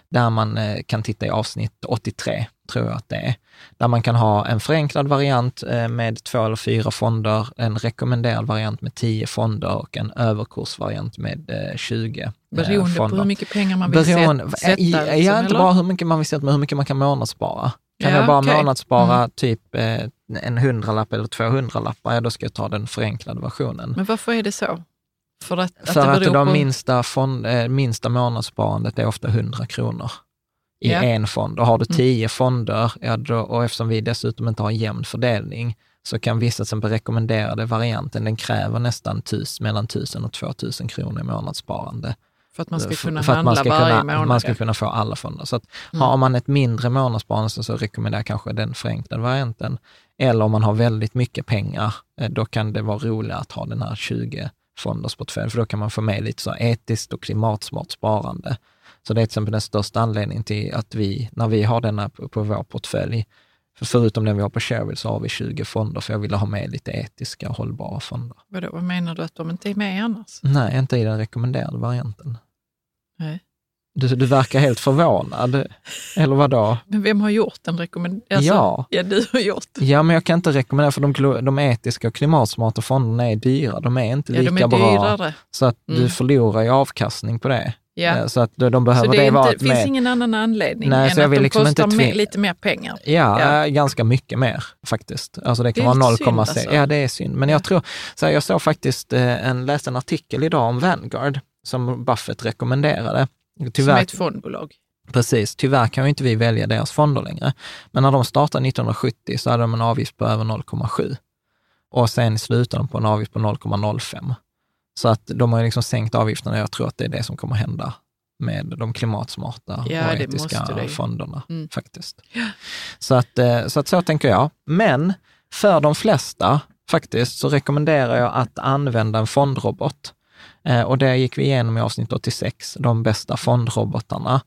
A: där man eh, kan titta i avsnitt 83, tror jag att det är. Där man kan ha en förenklad variant eh, med två eller fyra fonder, en rekommenderad variant med 10 fonder och en överkursvariant med eh, 20 eh,
C: Beroende
A: fonder.
C: på hur mycket pengar man vill
A: Beroende,
C: sätta
A: ja,
C: liksom,
A: inte
C: eller?
A: bara hur mycket man vill sätta, men hur mycket man kan månadsspara. Kan
C: Ja,
A: jag bara
C: okej.
A: månadsspara
C: Mm.
A: typ eh, en hundralapp eller två hundralappar, ja då ska jag ta den förenklade versionen.
C: Men varför är det så? För att,
A: För
C: det
A: att de
C: på...
A: minsta, fond, eh, minsta månadssparandet är ofta 100 kronor i
C: Ja.
A: en fond. Och har du
C: Mm.
A: 10 fonder, ja då, och eftersom vi dessutom inte har en jämn fördelning, så kan vissa till exempel rekommenderade varianten, den kräver nästan tus, mellan 1000 och 2000 kronor i månadssparande.
C: För att man ska kunna
A: för att
C: handla
A: man ska
C: varje
A: kunna,
C: månad.
A: Man ska kunna få alla fonder. Så att
C: Mm.
A: har man ett mindre månadssparande så, rekommenderar jag kanske den förenklade varianten. Eller om man har väldigt mycket pengar, eh, då kan det vara roligare att ha den här 20 fonders portfölj, för då kan man få med lite så etiskt och klimatsmart sparande. Så det är till exempel den största anledningen till att vi, när vi har denna på vår portfölj, för förutom den vi har på Shareville så har vi 20 fonder, för jag ville ha med lite etiska och hållbara fonder.
C: Vadå, vad menar du att de inte är med annars?
A: Nej, inte i den rekommenderade varianten.
C: Nej.
A: Du, du verkar helt förvånad. Eller vad då?
C: Men vem har gjort en rekommendation?
A: Ja.
C: ja, du har gjort.
A: Ja, men jag kan inte rekommendera, för de, de etiska och klimatsmarta fonderna är dyra. De är inte
C: Ja,
A: lika
C: de är
A: bra.
C: dyrare.
A: Så att du
C: Mm.
A: förlorar ju avkastning på det.
C: Ja.
A: Eh, Så att de behöver
C: Så
A: det,
C: det, är
A: vara
C: inte, finns
A: med.
C: ingen annan anledning
A: Nej,
C: än
A: så jag
C: att
A: vill
C: de
A: liksom inte
C: kostar
A: tvi-
C: mer, lite mer pengar.
A: Ja,
C: Ja.
A: ganska mycket mer faktiskt. Alltså det kan
C: Det
A: vara
C: lite
A: 0,6.
C: synd, alltså.
A: Ja, det är synd. Men jag tror, så här, jag såg faktiskt eh, en, läste en artikel idag om Vanguard som Buffett rekommenderade.
C: Som
A: Tyvärr,
C: är ett fondbolag.
A: Precis, tyvärr kan ju inte vi välja deras fonder längre. Men när de startade 1970 så hade de en avgift på över 0,7 och sen slutade de på en avgift på 0,05. Så att de har liksom sänkt avgifterna och jag tror att det är det som kommer hända med de klimatsmarta
C: Ja,
A: och etiska fonderna
C: Mm.
A: faktiskt. Så, att, eh, så att så tänker jag. Men för de flesta faktiskt så rekommenderar jag att använda en fondrobot. Eh, Och det gick vi igenom i avsnitt 86, de bästa fondrobotarna.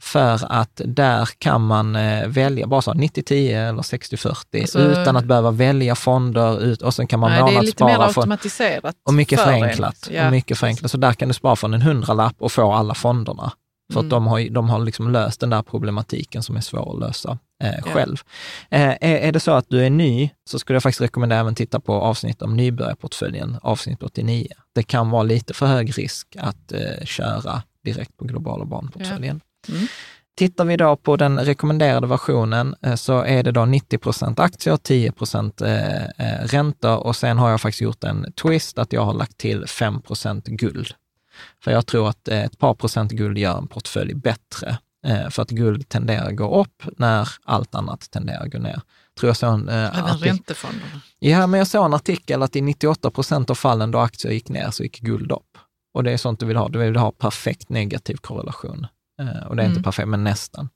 A: För att där kan man eh, välja bara så 90-10 eller 60-40
C: Alltså-
A: utan att behöva välja fonder ut, och sen kan man
C: Nej, det är lite mer
A: månadsspara från,
C: automatiserat.
A: och mycket
C: för en.
A: förenklat.
C: Ja.
A: Och mycket förenklat. Så där kan du spara från en hundralapp och få alla fonderna. För
C: Mm.
A: att de har, de har liksom löst den där problematiken som är svår att lösa eh,
C: Ja.
A: själv. Eh, är, är det så att du är ny så skulle jag faktiskt rekommendera även titta på avsnitt om nybörjarportföljen, avsnitt 89. Det kan vara lite för hög risk att eh, köra direkt på globala barnportföljen.
C: Mm.
A: Tittar vi då på den rekommenderade versionen eh, så är det då 90 procent aktier, 10 procent eh, eh, räntor och sen har jag faktiskt gjort en twist att jag har lagt till 5 procent guld. För jag tror att ett par procent guld gör en portfölj bättre. För att guld tenderar att gå upp när allt annat tenderar att gå ner. Tror jag såg en,
C: Även räntefonderna?
A: Ja, men jag såg en artikel att i 98 procent av fallen då aktier gick ner så gick guld upp. Och det är sånt du vill ha. Du vill ha perfekt negativ korrelation. Eh, och det är mm. inte perfekt, men nästan.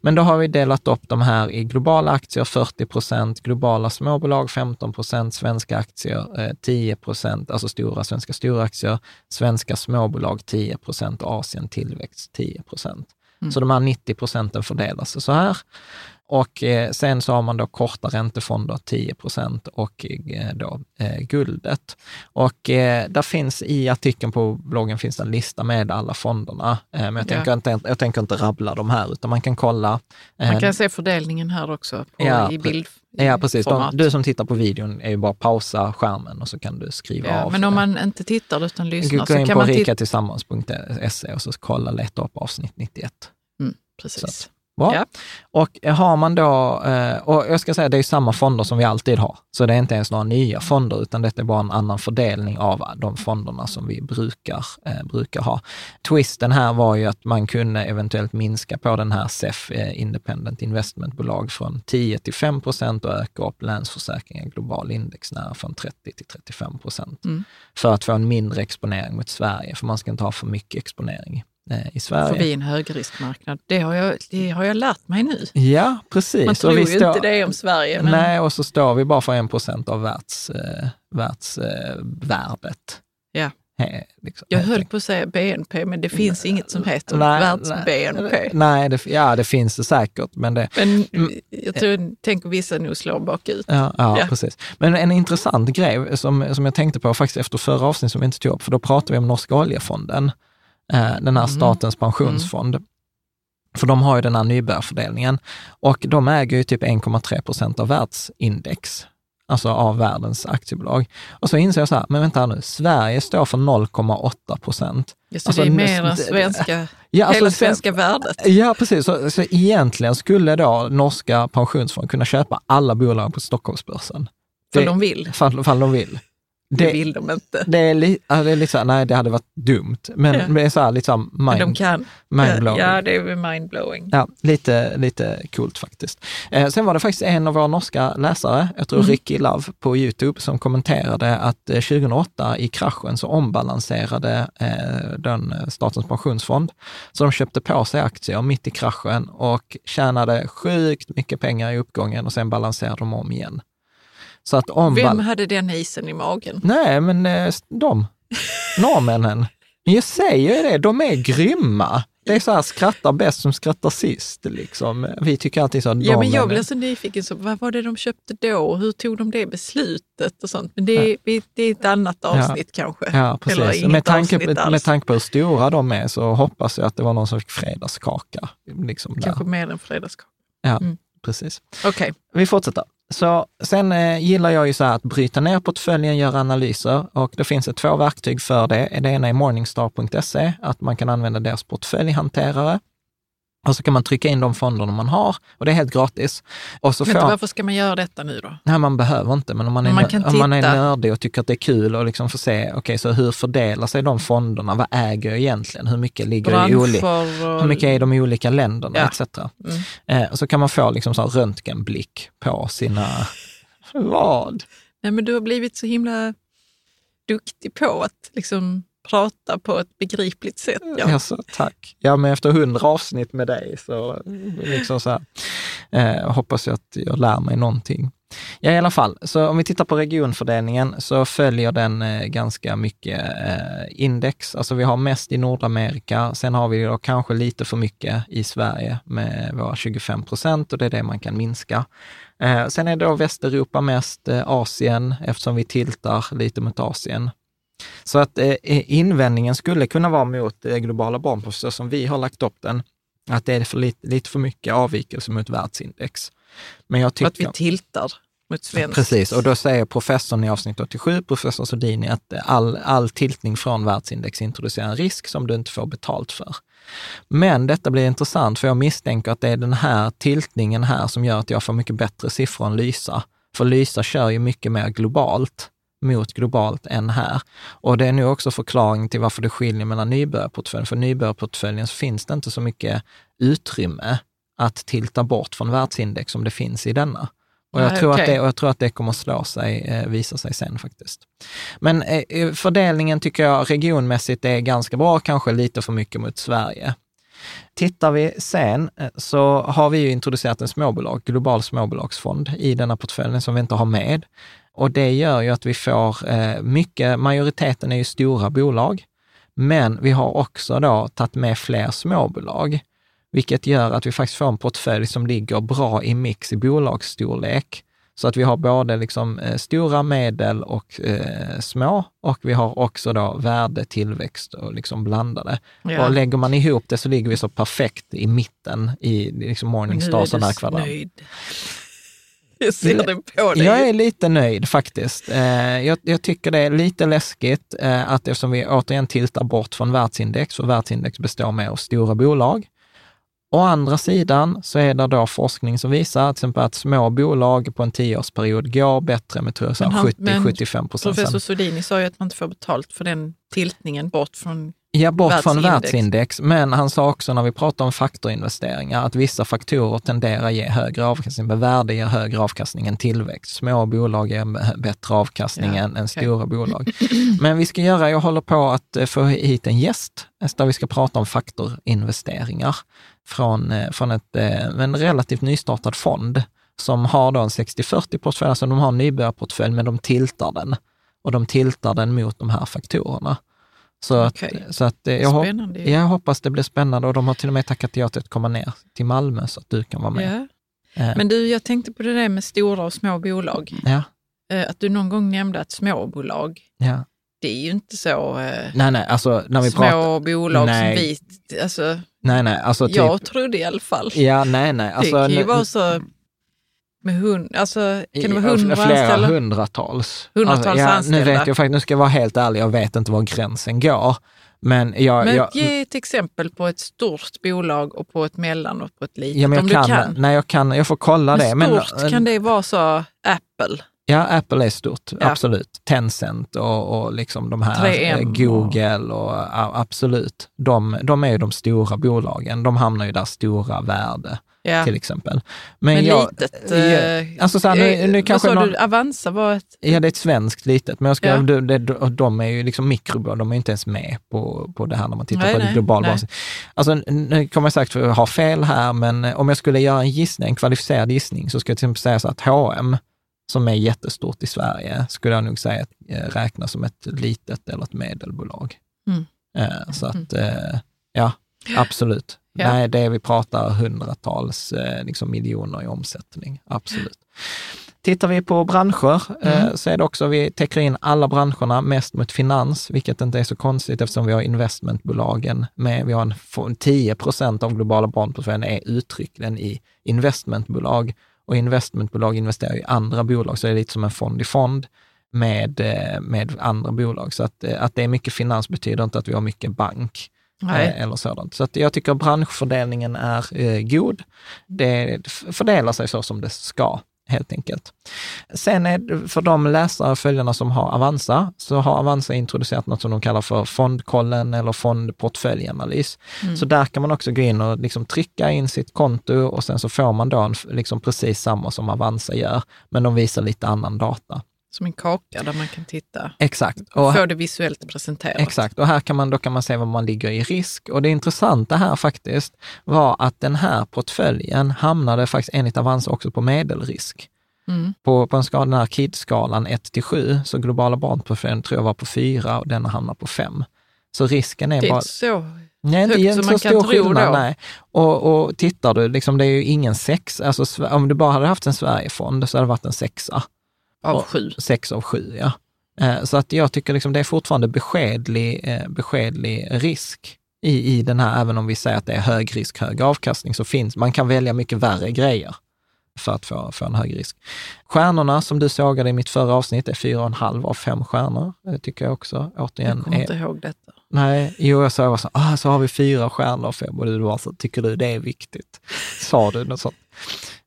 A: Men då har vi delat upp de här i globala aktier 40 procent, globala småbolag 15 procent, svenska aktier 10 eh, procent, alltså stora svenska stora aktier, svenska småbolag 10 procent Asien tillväxt 10 procent. Mm. Så de här 90 procenten fördelar sig så här. Och eh, sen så har man då korta räntefonder, 10 procent, och eh, då eh, guldet. Och eh, där finns i artikeln på bloggen finns en lista med alla fonderna. Eh, men jag, ja. tänker inte, jag tänker inte rabbla de här, utan man kan kolla.
C: man kan eh, se fördelningen här också på, ja, i bild.
A: Ja, precis. De, du som tittar på videon är ju bara pausa skärmen och så kan du skriva ja, av.
C: Men om man inte tittar utan lyssnar
A: så
C: kan man...
A: Gå in på rikatillsammans.se och så kolla, leta upp avsnitt 91.
C: Mm, precis.
A: Bra. Ja. Och har man då, eh, och jag ska säga det är samma fonder som vi alltid har, så det är inte ens några nya fonder, utan detta är bara en annan fördelning av de fonderna som vi brukar, eh, brukar ha. Twisten här var ju att man kunde eventuellt minska på den här SEF, eh, Independent Investmentbolag, från 10 till 5 procent och öka upp Länsförsäkringar Global Index nära från 30 till 35 procent. Mm. För att få en mindre exponering mot Sverige, för man ska inte ha för mycket exponering i Sverige.
C: Förbi en högriskmarknad. Det har, jag, det har jag lärt mig nu.
A: Ja, precis.
C: Man tror ju står, inte det om Sverige.
A: Men... Nej, och så står vi bara för en procent av världs, eh, världsvärdet.
C: Eh, ja. He, liksom, jag höll på att säga BNP, men det finns nej, inget som heter världs-BNP.
A: Nej, det, ja det finns det säkert. Men, det,
C: men jag tror, tänker vissa nog slår bakut.
A: Ja, ja, ja, precis. Men en intressant grej som, som jag tänkte på faktiskt efter förra avsnittet som vi inte tog upp, för då pratade vi om Norska oljefonden. Eh, den här mm. statens pensionsfond. Mm. För de har ju den här nybörjarfördelningen och de äger ju typ 1,3 procent av världsindex, alltså av världens aktiebolag. Och så inser jag så här, men vänta nu, Sverige står för 0,8 procent.
C: Just alltså, det är mer än svenska, ja, alltså, hela svenska värdet.
A: Ja, precis. Så, så egentligen skulle då norska pensionsfond kunna köpa alla bolag på Stockholmsbörsen.
C: För de vill.
A: Fall, fall de vill.
C: Det, vill de inte.
A: Det är, li, det är lite så här, nej det hade varit dumt, men ja. det är så här liksom mind,
C: de kan. mindblowing. Ja, det är mindblowing.
A: Ja, lite, lite coolt faktiskt. Eh, sen var det faktiskt en av våra norska läsare, jag tror mm. Ricky Love på Youtube, som kommenterade att 2008 eh, i kraschen så ombalanserade eh, den eh, Statens pensionsfond. Så de köpte på sig aktier mitt i kraschen och tjänade sjukt mycket pengar i uppgången och sen balanserade de om igen.
C: Så att om Vem hade den isen i magen?
A: Nej, men eh, de, norrmännen. Jag säger det, de är grymma. Det är så här, skrattar bäst som skrattar sist. Liksom. Vi tycker alltid så.
C: Ja, men jag blir så nyfiken. Så, vad var det de köpte då? Hur tog de det beslutet? och sånt? Men det är, ja. det är ett annat avsnitt
A: ja.
C: kanske.
A: Ja, precis. med, tanke, på, med tanke på hur stora de är så hoppas jag att det var någon som fick fredagskaka. Liksom
C: kanske mer än fredagskaka.
A: Ja, mm. precis.
C: Okej. Okay.
A: Vi fortsätter. Så sen eh, gillar jag ju så här att bryta ner portföljen, göra analyser och det finns det två verktyg för det. Det ena är morningstar.se, att man kan använda deras portföljhanterare. Och så kan man trycka in de fonderna man har och det är helt gratis. Och så
C: får... Varför ska man göra detta nu då?
A: Nej, man behöver inte, men om man är, man om man är nördig och tycker att det är kul och liksom får se, okej, okay, så hur fördelar sig de fonderna? Vad äger jag egentligen? Hur mycket ligger Branscher i olika, och... hur mycket är de i olika länderna, ja. etc. Mm. Eh, så kan man få liksom så röntgenblick på sina... Vad?
C: Nej, men du har blivit så himla duktig på att liksom prata på ett begripligt sätt.
A: Ja. Alltså, tack. Ja, men efter hundra avsnitt med dig så, liksom så här, eh, hoppas jag att jag lär mig någonting. Ja, i alla fall, så om vi tittar på regionfördelningen så följer den eh, ganska mycket eh, index. Alltså vi har mest i Nordamerika, sen har vi då kanske lite för mycket i Sverige med våra 25 procent och det är det man kan minska. Eh, sen är det då Västeuropa mest, eh, Asien, eftersom vi tiltar lite mot Asien. Så att eh, invändningen skulle kunna vara mot eh, globala barnposter som vi har lagt upp den, att det är för lite, lite för mycket avvikelse mot världsindex.
C: Men jag tycker... Att vi tiltar? mot svenskt.
A: Precis, och då säger professorn i avsnitt 87, professor Sodini, att all, all tiltning från världsindex introducerar en risk som du inte får betalt för. Men detta blir intressant, för jag misstänker att det är den här tiltningen här som gör att jag får mycket bättre siffror än Lysa. För Lysa kör ju mycket mer globalt mot globalt än här. Och det är nu också förklaring till varför det skiljer mellan nybörjarportföljen. För nybörjarportföljen finns det inte så mycket utrymme att tilta bort från världsindex som det finns i denna. Och jag,
C: Nej,
A: tror,
C: okej.
A: att det, och jag tror att det kommer slå sig, eh, visa sig sen faktiskt. Men eh, fördelningen tycker jag regionmässigt är ganska bra, kanske lite för mycket mot Sverige. Tittar vi sen eh, så har vi ju introducerat en småbolag, global småbolagsfond i denna portföljen som vi inte har med. Och det gör ju att vi får eh, mycket, majoriteten är ju stora bolag, men vi har också då tagit med fler småbolag, vilket gör att vi faktiskt får en portfölj som ligger bra i mix i bolagsstorlek. Så att vi har både liksom, eh, stora, medel och eh, små och vi har också då värde, tillväxt och liksom blandade.
C: Ja.
A: Och lägger man ihop det så ligger vi så perfekt i mitten i liksom Morningstar sån där kvadrat.
C: Jag ser det på dig.
A: Jag är lite nöjd faktiskt. Eh, jag, jag tycker det är lite läskigt eh, att eftersom vi återigen tiltar bort från världsindex, och världsindex består mer av stora bolag. Å andra sidan så är det då forskning som visar till exempel att små bolag på en tioårsperiod går bättre med tror jag, så
C: Men
A: här
C: han- men
A: 70-75 procent.
C: Professor Sodini sa ju att man inte får betalt för den tiltningen bort från...
A: Ja, bort från
C: världsindex.
A: världsindex. Men han sa också när vi pratar om faktorinvesteringar att vissa faktorer tenderar att ge högre avkastning. Med värde ger högre avkastning än tillväxt. Små bolag ger bättre avkastning
C: Ja,
A: än, än
C: okej.
A: stora bolag. Men vi ska göra, jag håller på att eh, få hit en gäst eh, där vi ska prata om faktorinvesteringar från, eh, från ett, en relativt nystartad fond som har då en 60-40-portfölj, alltså de har en nybörjarportfölj, men de tiltar den. Och de tiltar den mot de här faktorerna. Så
C: Okej.
A: att, så att eh, jag, hop- jag hoppas det blir spännande och de har till och med tackat ja till att komma ner till Malmö så att du kan vara med.
C: Ja.
A: Eh,
C: Men du, jag tänkte på det där med stora och små bolag.
A: ja,
C: Eh, Att du någon gång nämnde att småbolag,
A: ja.
C: det är ju inte så eh,
A: Nej, nej, alltså när vi
C: små
A: pratar...
C: bolag
A: Nej.
C: som vi... Alltså,
A: Nej, nej, alltså typ...
C: jag trodde i alla fall.
A: Ja, nej, nej. Alltså,
C: det kan ju
A: nu-
C: vara så med hund, alltså kan det vara hundra
A: Flera
C: anställda?
A: hundratals.
C: Hundratals
A: alltså, ja, Nu
C: anställda.
A: vet jag faktiskt, nu ska jag vara helt ärlig, jag vet inte var gränsen går. Men jag...
C: Men
A: jag
C: ge ett exempel på ett stort bolag och på ett mellan och på ett litet,
A: ja, men
C: om
A: jag
C: du
A: kan,
C: kan.
A: Nej, jag kan, jag får kolla det.
C: Men
A: Men,
C: stort, kan det vara så Apple?
A: Ja, Apple är stort,
C: Ja.
A: absolut. Tencent och, och liksom de här
C: 3M
A: eh, Google och ja, absolut. De, de är ju de stora bolagen. De hamnar ju där stora värde
C: Ja.
A: till exempel.
C: Men,
A: jag-
C: litet?
A: ja,
C: eh,
A: alltså så här, nu,
C: eh,
A: nu
C: vad sa
A: någon,
C: du, Avanza var ett...
A: Ja, det är ett svenskt litet, men jag ska,
C: Ja.
A: de, de, är ju liksom mikrobolag, de är inte ens med på, på det här när man tittar
C: Nej,
A: på
C: nej,
A: det global
C: nej.
A: basis. Alltså, nu kommer jag jag har fel här, men eh, om jag skulle göra en gissning, en kvalificerad gissning, så skulle jag till exempel säga så att H&M som är jättestort i Sverige, skulle jag nog säga eh, räknas som ett litet eller ett medelbolag.
C: Mm.
A: Eh, så att, eh, ja, absolut.
C: Ja.
A: Nej, det är, vi pratar hundratals eh, liksom miljoner i omsättning, absolut. Tittar vi på branscher eh,
C: Mm.
A: så är det också, vi täcker in alla branscherna, mest mot finans, vilket inte är så konstigt eftersom vi har investmentbolagen med. Vi har en, få- 10 procent av globala barnportföljen är uttryckligen i investmentbolag och investmentbolag investerar i andra bolag, så det är lite som en fond i fond med, eh, med andra bolag. Så att, att det är mycket finans betyder inte att vi har mycket bank
C: Nej.
A: eh, eller sådant. Så att jag tycker branschfördelningen är eh, god. Det fördelar sig så som det ska, helt enkelt. Sen är för de läsare och följarna som har Avanza, så har Avanza introducerat något som de kallar för fondkollen eller fondportföljanalys.
C: Mm.
A: Så där kan man också gå in och liksom trycka in sitt konto och sen så får man då en, liksom precis samma som Avanza gör, men de visar lite annan data.
C: Som en kaka där man kan titta
A: Exakt.
C: och få det visuellt presenterat.
A: Exakt, och här kan man, då kan man se vad man ligger i risk. Och det intressanta här faktiskt var att den här portföljen hamnade faktiskt enligt Avanza också på medelrisk.
C: Mm.
A: På, på en skala, den här KID-skalan 1 till 7, så globala barnportföljen tror jag var på 4 och denna hamnar på 5. Så risken är
C: Det är
A: bara...
C: så
A: Nej, inte
C: högt
A: så
C: man
A: stor
C: kan tro
A: skillnad,
C: då.
A: nej. Och, och tittar du, liksom, det är ju ingen sex, alltså om du bara hade haft en Sverigefond så hade det varit en sexa.
C: Av sju.
A: Sex av sju, ja. Eh, Så att jag tycker liksom det är fortfarande beskedlig, eh, beskedlig risk i, i den här, även om vi säger att det är hög risk, hög avkastning, så finns, man kan välja mycket värre grejer. för att få, få en hög risk. Stjärnorna som du sågade i mitt förra avsnitt är 4,5 av 5 stjärnor. Det tycker jag också återigen
C: Jag kommer
A: är,
C: inte ihåg detta.
A: Nej, jo, jag sa så, ah, så har vi fyra stjärnor av fem och du var så, tycker du det är viktigt? Sa du något sånt?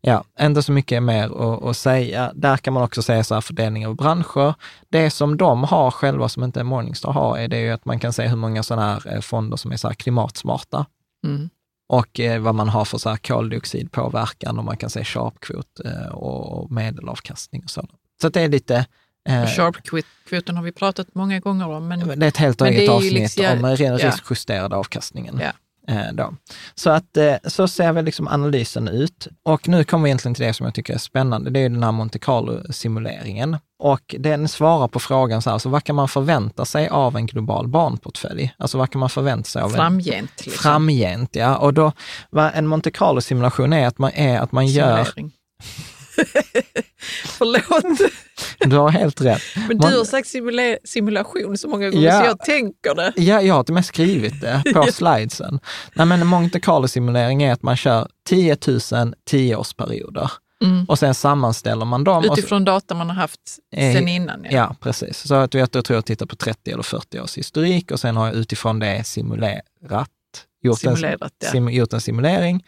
A: Ja, inte så mycket mer att, att säga. Där kan man också säga så här fördelning av branscher. Det som de har själva, som inte Morningstar har, är det ju att man kan se hur många sådana här eh, fonder som är så klimatsmarta.
C: Mm.
A: Och eh, vad man har för så här koldioxidpåverkan och man kan se sharpkvot eh, och medelavkastning och sådant. Så det är lite
C: Sharp-kvoten har vi pratat många gånger om. Men,
A: det är ett helt eget avsnitt
C: liksom-
A: om den
C: ja.
A: riskjusterade avkastningen.
C: Ja.
A: Eh, Då. Så, att, eh, så ser väl liksom analysen ut. Och nu kommer vi egentligen till det som jag tycker är spännande. Det är den här Monte Carlo-simuleringen. Och den svarar på frågan så här, alltså vad kan man förvänta sig av en global barnportfölj? Alltså vad kan man förvänta sig av en
C: framgent. Liksom.
A: framgent? Ja. Och då, vad en Monte Carlo-simulation är att man, är att man gör...
C: Förlåt,
A: Du har helt rätt.
C: men
A: Man-
C: du har sagt simula- simulation så många gånger
A: Ja.
C: så jag tänker det.
A: Ja, jag har till och med skrivit det på slidesen. Nej, men Monte Carlo-simulering är att man kör 10 000 tioårsperioder
C: Mm.
A: och sen sammanställer man dem. och
C: Utifrån data man har haft
A: Eh,
C: sen innan. Ja.
A: Ja, precis. Så att jag tror jag tittar på 30 eller 40 års historik och sen har jag utifrån det simulerat. Gjort,
C: Simulerat, ja.
A: en, sim, gjort en simulering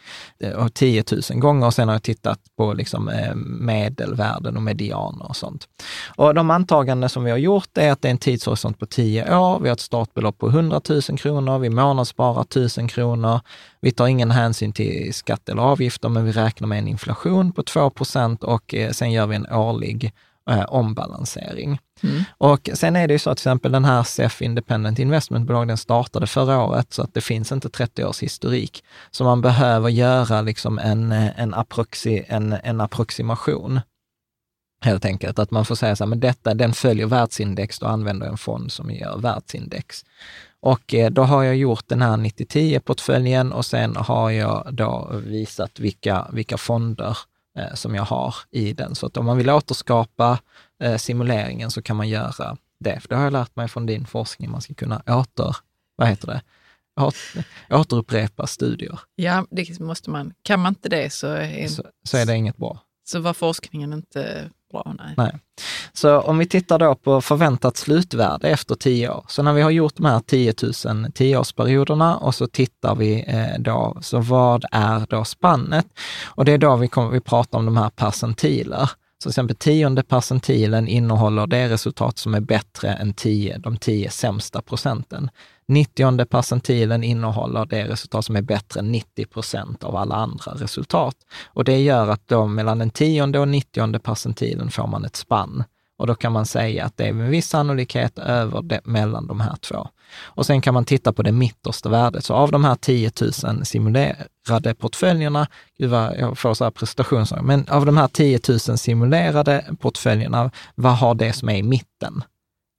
A: och 10 000 gånger och sen har jag tittat på liksom, eh, medelvärden och medianer och sånt. Och de antaganden som vi har gjort är att det är en tidshorisont på 10 år. Vi har ett startbelopp på 100 000 kronor. Vi månadssparar 1000 kronor. Vi tar ingen hänsyn till skatt eller avgifter, men vi räknar med en inflation på 2 procent och eh, sen gör vi en årlig eh, ombalansering.
C: Mm.
A: Och sen är det ju så att till exempel den här SEF Independent Investment Bolag, den startade förra året, så att det finns inte 30 års historik. Så man behöver göra liksom en, eh, en, approxi, en, en approximation. Helt enkelt, att man får säga så här, men detta, den följer världsindex, då använder jag en fond som gör världsindex. Och eh, då har jag gjort den här 90-10-portföljen och sen har jag då visat vilka, vilka fonder eh, som jag har i den. Så att om man vill återskapa eh, simuleringen så kan man göra det. För det har jag lärt mig från din forskning, man ska kunna åter, vad heter det, Åter, återupprepa studier.
C: ja, det måste man. Kan man inte det så, är,
A: Så,
C: så.
A: så är det inget bra.
C: Så var forskningen inte bra. Nej.
A: Nej. Så om vi tittar då på förväntat slutvärde efter tio år. Så när vi har gjort de här 10 000 tioårsperioderna och så tittar vi eh, då, så vad är då spannet? Och det är då vi, kommer, vi pratar om de här percentiler. Så till exempel tionde percentilen innehåller det resultat som är bättre än tio, de tio sämsta procenten. 90 percentilen innehåller det resultat som är bättre än 90 procent av alla andra resultat. Och det gör att då mellan den tionde och 90 percentilen får man ett spann. Och då kan man säga att det är med viss sannolikhet över det, mellan de här två. Och sen kan man titta på det mittersta värdet. Så av de här 10 000 simulerade portföljerna, gud vad jag får så här prestationsångest, men av de här 10 000 simulerade portföljerna, vad har det som är i mitten?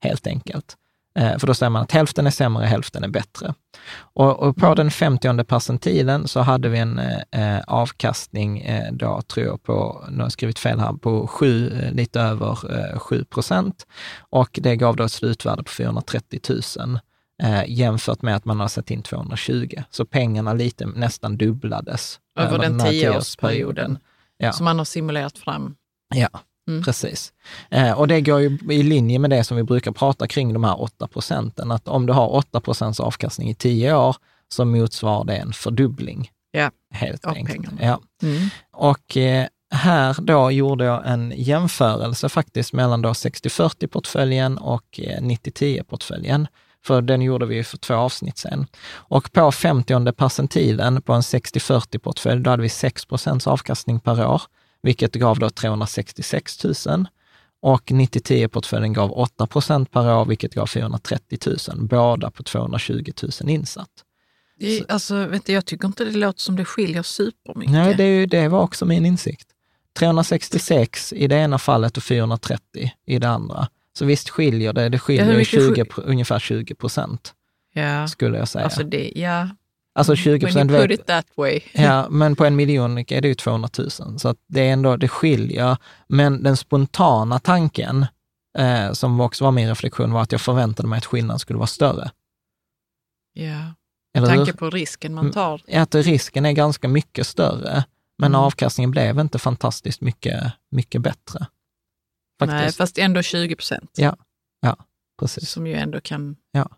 A: Helt enkelt. Eh, för då säger man att hälften är sämre, hälften är bättre. Och, och på den 50 percentilen så hade vi en eh, avkastning eh, då, tror jag, på, nu har jag skrivit fel här, på sju, eh, lite över eh, 7 procent. Och det gav då ett slutvärde på 430 000 eh, jämfört med att man har satt in 220. Så pengarna lite nästan dubblades.
C: Över den
A: här
C: tioårsperioden.
A: Ja.
C: Som man har simulerat fram.
A: Ja,
C: Mm.
A: precis. Eh, och det går ju i linje med det som vi brukar prata kring, de här 8 procenten. Att om du har 8 procents avkastning i 10 år så motsvarar det en fördubbling.
C: Ja,
A: Helt
C: av
A: enkelt.
C: pengarna.
A: Ja.
C: Mm.
A: Och eh, här då gjorde jag en jämförelse faktiskt mellan då 60-40-portföljen och eh, 90-10-portföljen. För den gjorde vi för två avsnitt sedan. Och på 50 percentilen på en 60-40-portfölj, då hade vi 6 procents avkastning per år, vilket gav då 366 000. Och 90-10-portföljen gav 8 procent per år, vilket gav 430 000. Båda på 220 000 insatt.
C: Det, alltså, vet du, jag tycker inte det låter som det skiljer supermycket.
A: Nej, det, är det var också min insikt. 366 i det ena fallet och 430 i det andra. Så visst skiljer det, det
C: Ja,
A: skiljer
C: mycket
A: 20,
C: skil-
A: pro- ungefär 20 procent,
C: ja.
A: skulle jag säga.
C: Alltså
A: Alltså,
C: det, ja.
A: 20
C: When
A: procent
C: you put it that way.
A: Ja, men på en miljon är det ju 200 000. Så det är ändå, det skiljer. Men den spontana tanken, eh, som också var min reflektion, var att jag förväntade mig att skillnaden skulle vara större.
C: Ja. Med tanke på risken man tar.
A: är att risken är ganska mycket större. men
C: Mm.
A: avkastningen blev inte fantastiskt mycket, mycket bättre. Faktiskt.
C: Nej, fast ändå 20 procent.
A: Ja, ja, precis.
C: Som ju ändå kan...
A: Ja,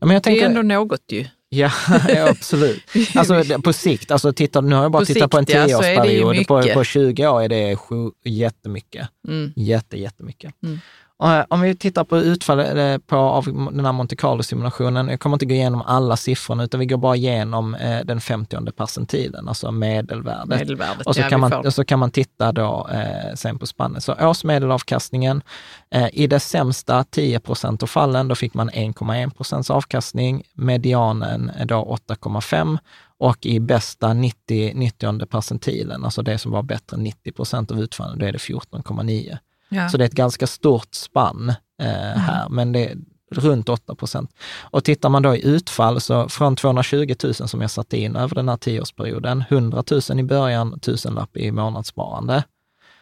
A: men jag
C: Det är
A: tänker,
C: ändå något ju.
A: Ja, ja, absolut. Alltså på sikt, alltså titta, nu har jag bara
C: På
A: tittat på en
C: sikt, ja,
A: tioårsperiod. På, på 20 år är det sju, jättemycket.
C: Mm.
A: Jätte, jättemycket.
C: Mm.
A: Eh, om vi tittar på utfallet eh, på, av den här Monte Carlo-simulationen, jag kommer inte gå igenom alla siffrorna, utan vi går bara igenom eh, den 50 percentilen, alltså medelvärdet.
C: Medelvärdet,
A: Och så,
C: ja,
A: kan man, och så kan man titta då eh, sen på spannet. Så årsmedelavkastningen, eh, i det sämsta 10 procent av fallen, då fick man 1,1 procents avkastning, medianen är då 8,5 och i bästa 90, 90 percentilen, alltså det som var bättre än 90 procent av utfallen, då är det 14,9.
C: Ja.
A: Så det är ett ganska stort spann eh, här, men det är runt 8 procent. Och tittar man då i utfall, så från 220 000 som jag satte in över den här tioårsperioden, 100 000 i början, tusenlapp i månadssparande.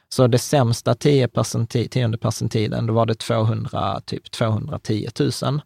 A: Så det sämsta 10 percenti, tionde percentilen, då var det 200, typ 210 000.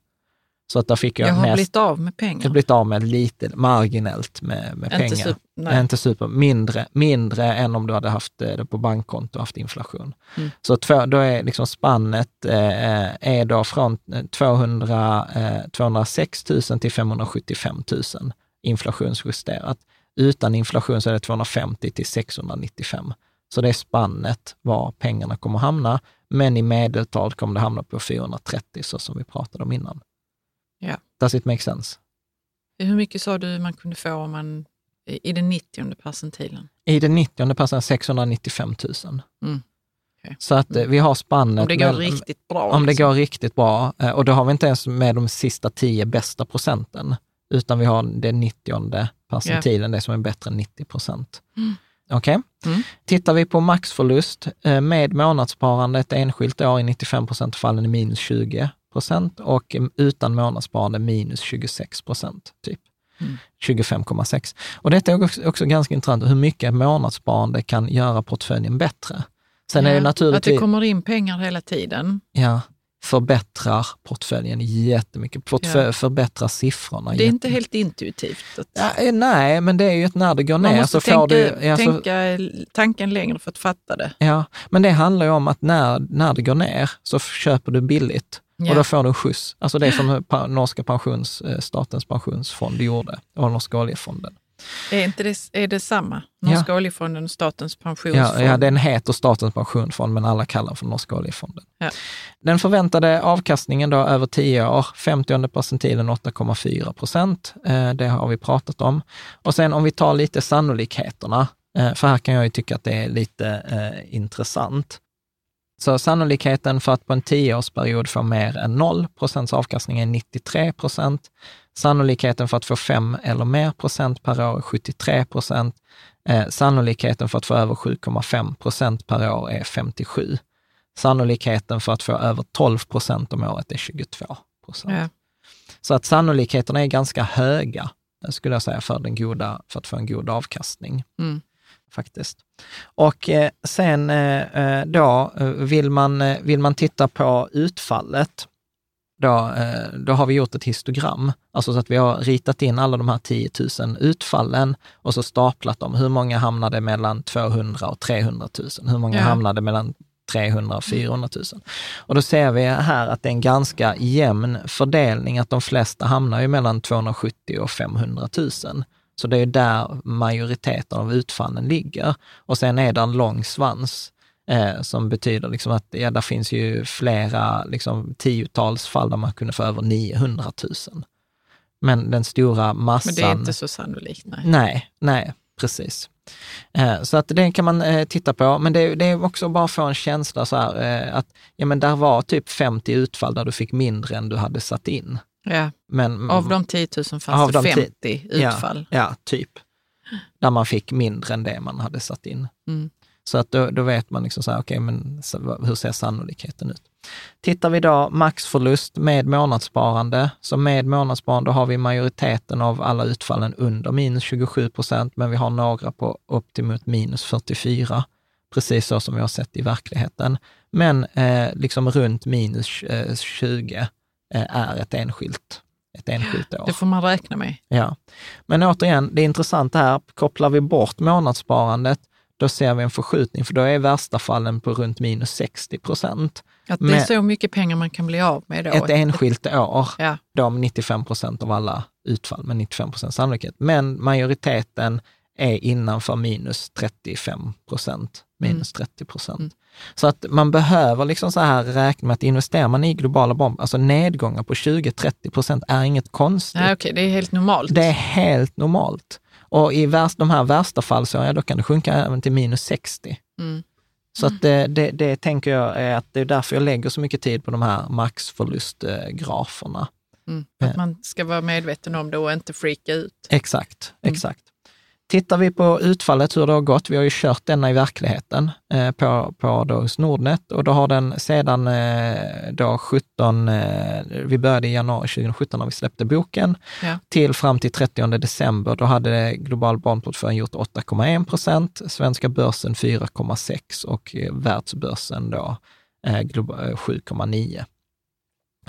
A: Så att där fick jag,
C: jag har
A: mest,
C: blivit av med
A: jag
C: pengar.
A: har blivit av med lite, marginellt med, med
C: Inte
A: pengar.
C: super- nej.
A: Inte super, mindre, mindre än om du hade haft eh, det på bankkonto och haft inflation.
C: Mm.
A: Så två, då är liksom spannet eh, är då från eh, 200, eh, 206 000 till 575 000 inflationsjusterat. Utan inflation så är det 250 till 695. Så det är spannet var pengarna kommer hamna, men i medeltal kommer det hamna på 430, så som vi pratade om innan. Does it make sense?
C: Hur mycket sa du man kunde få om man i den 90 percentilen?
A: I den 90 passen 695 000.
C: Mm.
A: Så att eh, vi har spannet.
C: Om det går
A: mell-
C: riktigt bra.
A: Om det
C: liksom.
A: går riktigt bra. Eh, Och då har vi inte ens med de sista 10 bästa procenten, utan vi har den 90 percentilen, det som är bättre än 90 procent.
C: Mm.
A: Okej?
C: Mm.
A: Tittar vi på maxförlust eh, med månadssparande ett enskilt år i 95 procent fallen är minus 20 procent och utan månadssparande minus 26 procent, typ.
C: Mm.
A: 25,6. Och detta är också, också ganska intressant, hur mycket månadssparande kan göra portföljen bättre. Sen är det
C: Ja, Att
A: naturligtvis...
C: det kommer in pengar hela tiden.
A: Ja, förbättrar portföljen jättemycket. Portfölj,
C: Ja.
A: Förbättrar siffrorna.
C: Det är inte helt intuitivt. Att
A: Ja, eh, nej, men det är ju att när det går
C: man
A: ner
C: måste
A: så får
C: tänka,
A: du... ja, så-
C: tänka tanken längre för att fatta det.
A: ja, men det handlar ju om att när, när det går ner så köper du billigt och
C: Ja.
A: då får du en skjuts. Alltså det som norska pensions, eh, statens pensionsfond gjorde och norska oljefonden.
C: Är, inte det, är det samma? Norska oljefonden och Statens pensionsfond?
A: Ja, ja, den heter Statens pensionsfond, men alla kallar den för Norska oljefonden.
C: Ja.
A: Den förväntade avkastningen då över 10 år, 50 percentilen 8,4 procent. Eh, det har vi pratat om. Och sen om vi tar lite sannolikheterna, eh, för här kan jag ju tycka att det är lite eh, intressant. Så sannolikheten för att på en tioårsperiod få mer än 0 procents avkastning är 93 procent. Sannolikheten för att få 5 eller mer procent per år är 73 procent. Eh, sannolikheten för att få över 7,5 procent per år är 57. Sannolikheten för att få över 12 procent om året är 22 procent.
C: Ja.
A: Så att sannolikheterna är ganska höga, skulle jag säga, för, den goda, för att få en god avkastning.
C: Mm.
A: Faktiskt. Och eh, sen eh, eh, då vill man, vill man titta på utfallet, då, då har vi gjort ett histogram. Alltså så att vi har ritat in alla de här 10 000 utfallen och så staplat dem. Hur många hamnade mellan 200 och 300 000? Hur många
C: Ja.
A: hamnade mellan 300 och 400 000? Och då ser vi här att det är en ganska jämn fördelning, att de flesta hamnar ju mellan 270 och 500 000. Så det är där majoriteten av utfallen ligger. Och sen är det en lång svans eh, som betyder liksom att ja, där finns ju flera liksom, tiotals fall där man kunde få över 900 000. Men den stora massan...
C: Men det är inte så sannolikt. Nej.
A: Nej, nej, precis. Eh, Så att det kan man eh, titta på, men det, det är också bara att få en känsla så här, eh, att ja, men där var typ 50 utfall där du fick mindre än du hade satt in.
C: Ja.
A: Men,
C: Av de 10 000 fanns det
A: de
C: 50 utfall.
A: Ja, ja, typ. Där man fick mindre än det man hade satt in.
C: Mm.
A: Så att då, då vet man liksom så här, okej, men hur ser sannolikheten ut? Tittar vi då maxförlust med månadssparande, så med månadssparande har vi majoriteten av alla utfallen under minus 27 procent, men vi har några på upp till minus 44, precis så som vi har sett i verkligheten. Men eh, liksom runt minus eh, 20 eh, är ett enskilt ett enskilt år.
C: Det får man räkna med.
A: Ja. Men återigen, det är intressant här, kopplar vi bort månadssparandet, då ser vi en förskjutning, för då är värsta fallen på runt minus 60 procent.
C: Att det är så mycket pengar man kan bli av med då.
A: Ett enskilt år,
C: Ja.
A: då med 95 procent av alla utfall, med 95 procent sannolikhet. Men majoriteten är innanför minus 35 procent, minus 30 procent.
C: Mm.
A: Så att man behöver liksom så här räkna med att investerar man i globala bomber, alltså nedgångar på 20-30 procent är inget konstigt.
C: Nej, okej, det är helt normalt.
A: Det är helt normalt. Och i värst, de här värsta fallsåren, ja, då kan det sjunka även till minus 60.
C: Mm.
A: Så att det, det, det tänker jag är att det är därför jag lägger så mycket tid på de här maxförlustgraferna.
C: Mm. Att man ska vara medveten om det och inte freaka ut.
A: Exakt,
C: Mm.
A: Tittar vi på utfallet, hur det har gått, vi har ju kört denna i verkligheten eh, på, på då hos Nordnet och då har den sedan eh, då 17, eh, vi började i januari 2017 när vi släppte boken,
C: Ja.
A: till fram till 30 december, då hade global barnportfölj gjort 8,1 procent, svenska börsen 4,6 och eh, världsbörsen då eh, globa- eh, 7,9.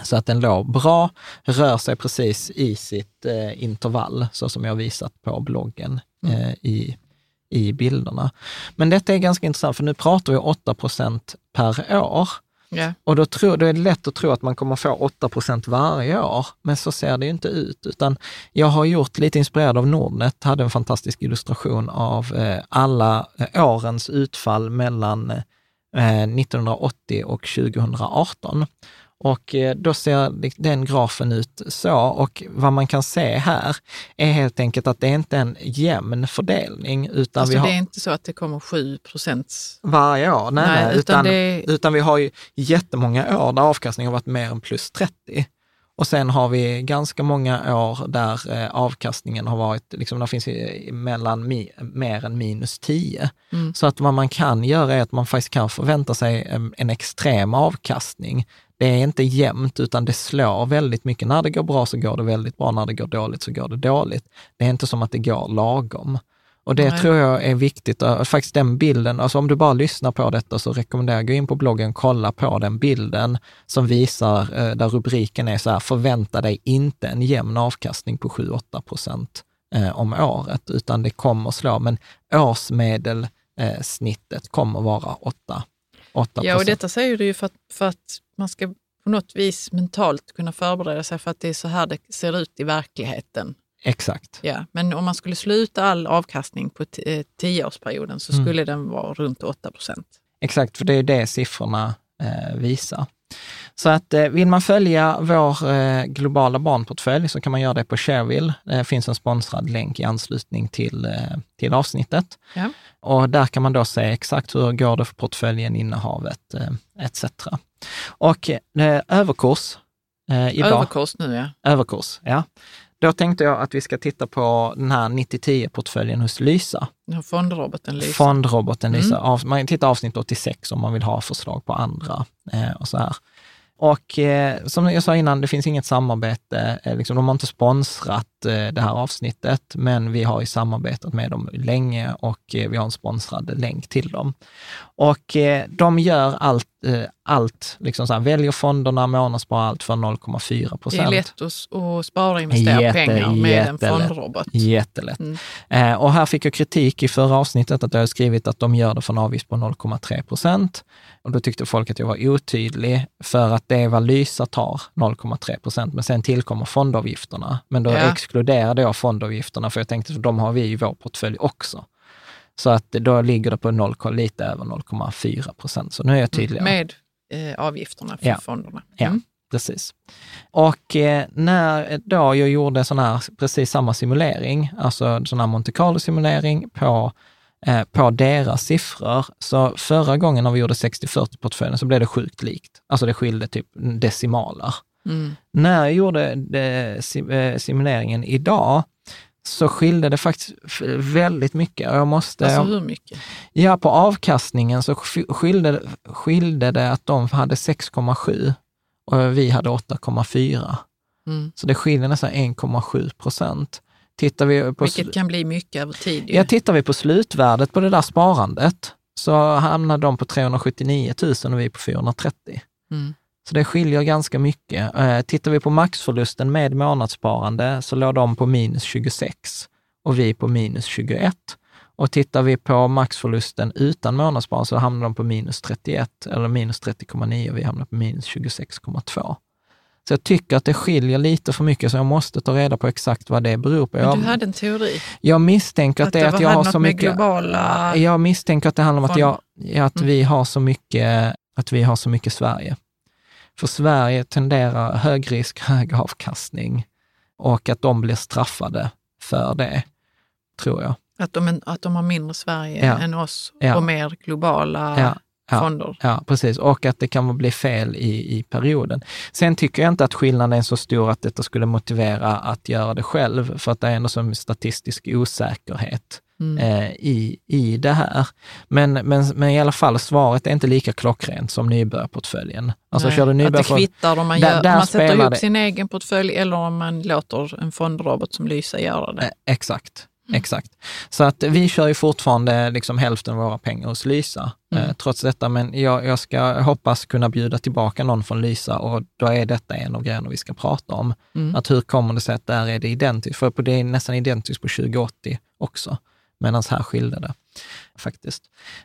A: Så att den låg bra, rör sig precis i sitt eh, intervall, så som jag har visat på bloggen eh, i, i bilderna. Men detta är ganska intressant, för nu pratar vi 8 procent per år.
C: Ja.
A: Och då, tror, då är det lätt att tro att man kommer få 8 procent varje år, men så ser det ju inte ut. Utan jag har gjort, lite inspirerad av Nordnet, hade en fantastisk illustration av eh, alla eh, årens utfall mellan eh, 1980 och 2018. Och eh, då ser den grafen ut så. Och vad man kan se här är helt enkelt att det är inte en jämn fördelning, utan
C: Alltså
A: vi har
C: det är inte så att det kommer 7 procents...
A: varje år. Nej,
C: Nej,
A: nej,
C: utan
A: utan,
C: det-
A: utan vi har ju jättemånga år där avkastningen har varit mer än plus 30. Och sen har vi ganska många år där eh, avkastningen har varit, liksom, där finns mellan mi, mer än minus 10.
C: Mm.
A: Så att vad man kan göra är att man faktiskt kan förvänta sig en, en extrem avkastning. Det är inte jämnt, utan det slår väldigt mycket. När det går bra så går det väldigt bra, när det går dåligt så går det dåligt. Det är inte som att det går lagom. Och det
C: Nej.
A: tror jag är viktigt. Och Faktiskt den bilden, alltså om du bara lyssnar på detta så rekommenderar jag gå in på bloggen, kolla på den bilden som visar, eh, där rubriken är så här, förvänta dig inte en jämn avkastning på 7-8 procent eh, om året, utan det kommer slå, men årsmedelsnittet kommer vara 8 8
C: Ja, och detta säger du ju för att, för att man ska på något vis mentalt kunna förbereda sig för att det är så här det ser ut i verkligheten.
A: Exakt.
C: Ja, men om man skulle sluta all avkastning på eh, tioårsperioden så
A: Mm.
C: skulle den vara runt 8 procent.
A: Exakt, för det är det siffrorna eh, visar. Så att eh, vill man följa vår eh, globala barnportfölj så kan man göra det på Shareville. Det finns en sponsrad länk i anslutning till, eh, till avsnittet.
C: Ja.
A: Och där kan man då se exakt hur går det för portföljen, innehavet eh, etc. Och överkurs eh, idag.
C: Överkurs nu ja.
A: överkurs, ja. Då tänkte jag att vi ska titta på den här 90-10-portföljen hos Lysa.
C: Fondroboten lyser.
A: Fondroboten
C: Mm.
A: Lysa. Av, man tittar avsnitt 86 om man vill ha förslag på andra eh, och så här. Och eh, som jag sa innan, det finns inget samarbete. Eh, liksom, de har inte sponsrat eh, det här avsnittet, men vi har ju samarbetat med dem länge och eh, vi har en sponsrad länk till dem. Och eh, de gör allt, allt liksom så här, väljer fonderna, månadssparar allt för 0,4
C: det
A: procent.
C: är lätt att, att spara och investera
A: Jätte-
C: pengar med en
A: jättelätt.
C: fondrobot.
A: Jättelätt.
C: Mm.
A: Eh, och här fick jag kritik i förra avsnittet att jag hade skrivit att de gör det för en avgift på 0,3 procent. Och då tyckte folk att jag var otydlig för att det är vad Lysa tar, 0,3 procent, men sen tillkommer fondavgifterna. Men då
C: Ja.
A: exkluderade jag fondavgifterna för jag tänkte att de har vi i vår portfölj också. Så att då ligger det på 0, lite över 0,4 procent. Så nu är jag tydlig.
C: Med eh, avgifterna för
A: Ja.
C: fonderna.
A: Ja,
C: Mm.
A: precis. Och eh, när då jag gjorde sån här, precis samma simulering, alltså sån här Monte Carlo-simulering på, eh, på deras siffror, så förra gången när vi gjorde 60-40-portföljen så blev det sjukt likt. Alltså det skilde typ decimaler.
C: Mm.
A: När jag gjorde eh, simuleringen idag, så skilde det faktiskt väldigt mycket. Och jag måste,
C: Alltså hur mycket?
A: Ja, på avkastningen så sk- skilde, skilde det att de hade 6,7 och vi hade 8,4.
C: Mm.
A: Så det skiljer nästan 1,7 procent. Tittar vi på,
C: Vilket kan bli mycket över tid. ju.
A: ja, tittar vi på slutvärdet på det där sparandet så hamnade de på 379 000 och vi på 430.
C: Mm.
A: Så det skiljer ganska mycket. Eh, tittar vi på maxförlusten med månadssparande så låg de på minus 26 och vi på minus 21. Och tittar vi på maxförlusten utan månadssparande så hamnar de på minus 31 eller minus 30,9 och vi hamnar på minus 26,2. Så jag tycker att det skiljer lite för mycket, så jag måste ta reda på exakt vad det beror på.
C: Men du hade en teori?
A: Jag misstänker att, att det är att jag har så mycket...
C: globala...
A: Jag misstänker att det handlar om att, jag, att mm. vi har så mycket, att vi har så mycket Sverige. För Sverige tenderar hög risk, hög avkastning och att de blir straffade för det, tror jag.
C: Att de, att de har mindre Sverige ja. än oss
A: ja.
C: och mer globala
A: ja. Ja,
C: fonder.
A: Ja, precis. Och att det kan bli fel i, i perioden. Sen tycker jag inte att skillnaden är så stor att detta skulle motivera att göra det själv, för att det är ändå som statistisk osäkerhet mm. eh, i, i det här. Men, men, men i alla fall, svaret är inte lika klockrent som nybörjarportföljen. Alltså,
C: Nej, kör du nybörjar att det kvittar om man, gör, där, där man sätter ihop
A: det.
C: sin egen portfölj eller om man låter en fondrobot som Lysa göra det. Eh,
A: exakt. Mm. Exakt. Så att vi kör ju fortfarande liksom hälften av våra pengar hos Lysa, eh, mm. eh, trots detta. Men jag, jag ska hoppas kunna bjuda tillbaka någon från Lysa och då är detta en av grejerna vi ska prata om. Mm. Att hur kommer det sig att där är det identiskt? För det är nästan identiskt på 2080 också, medan här skilde det faktiskt.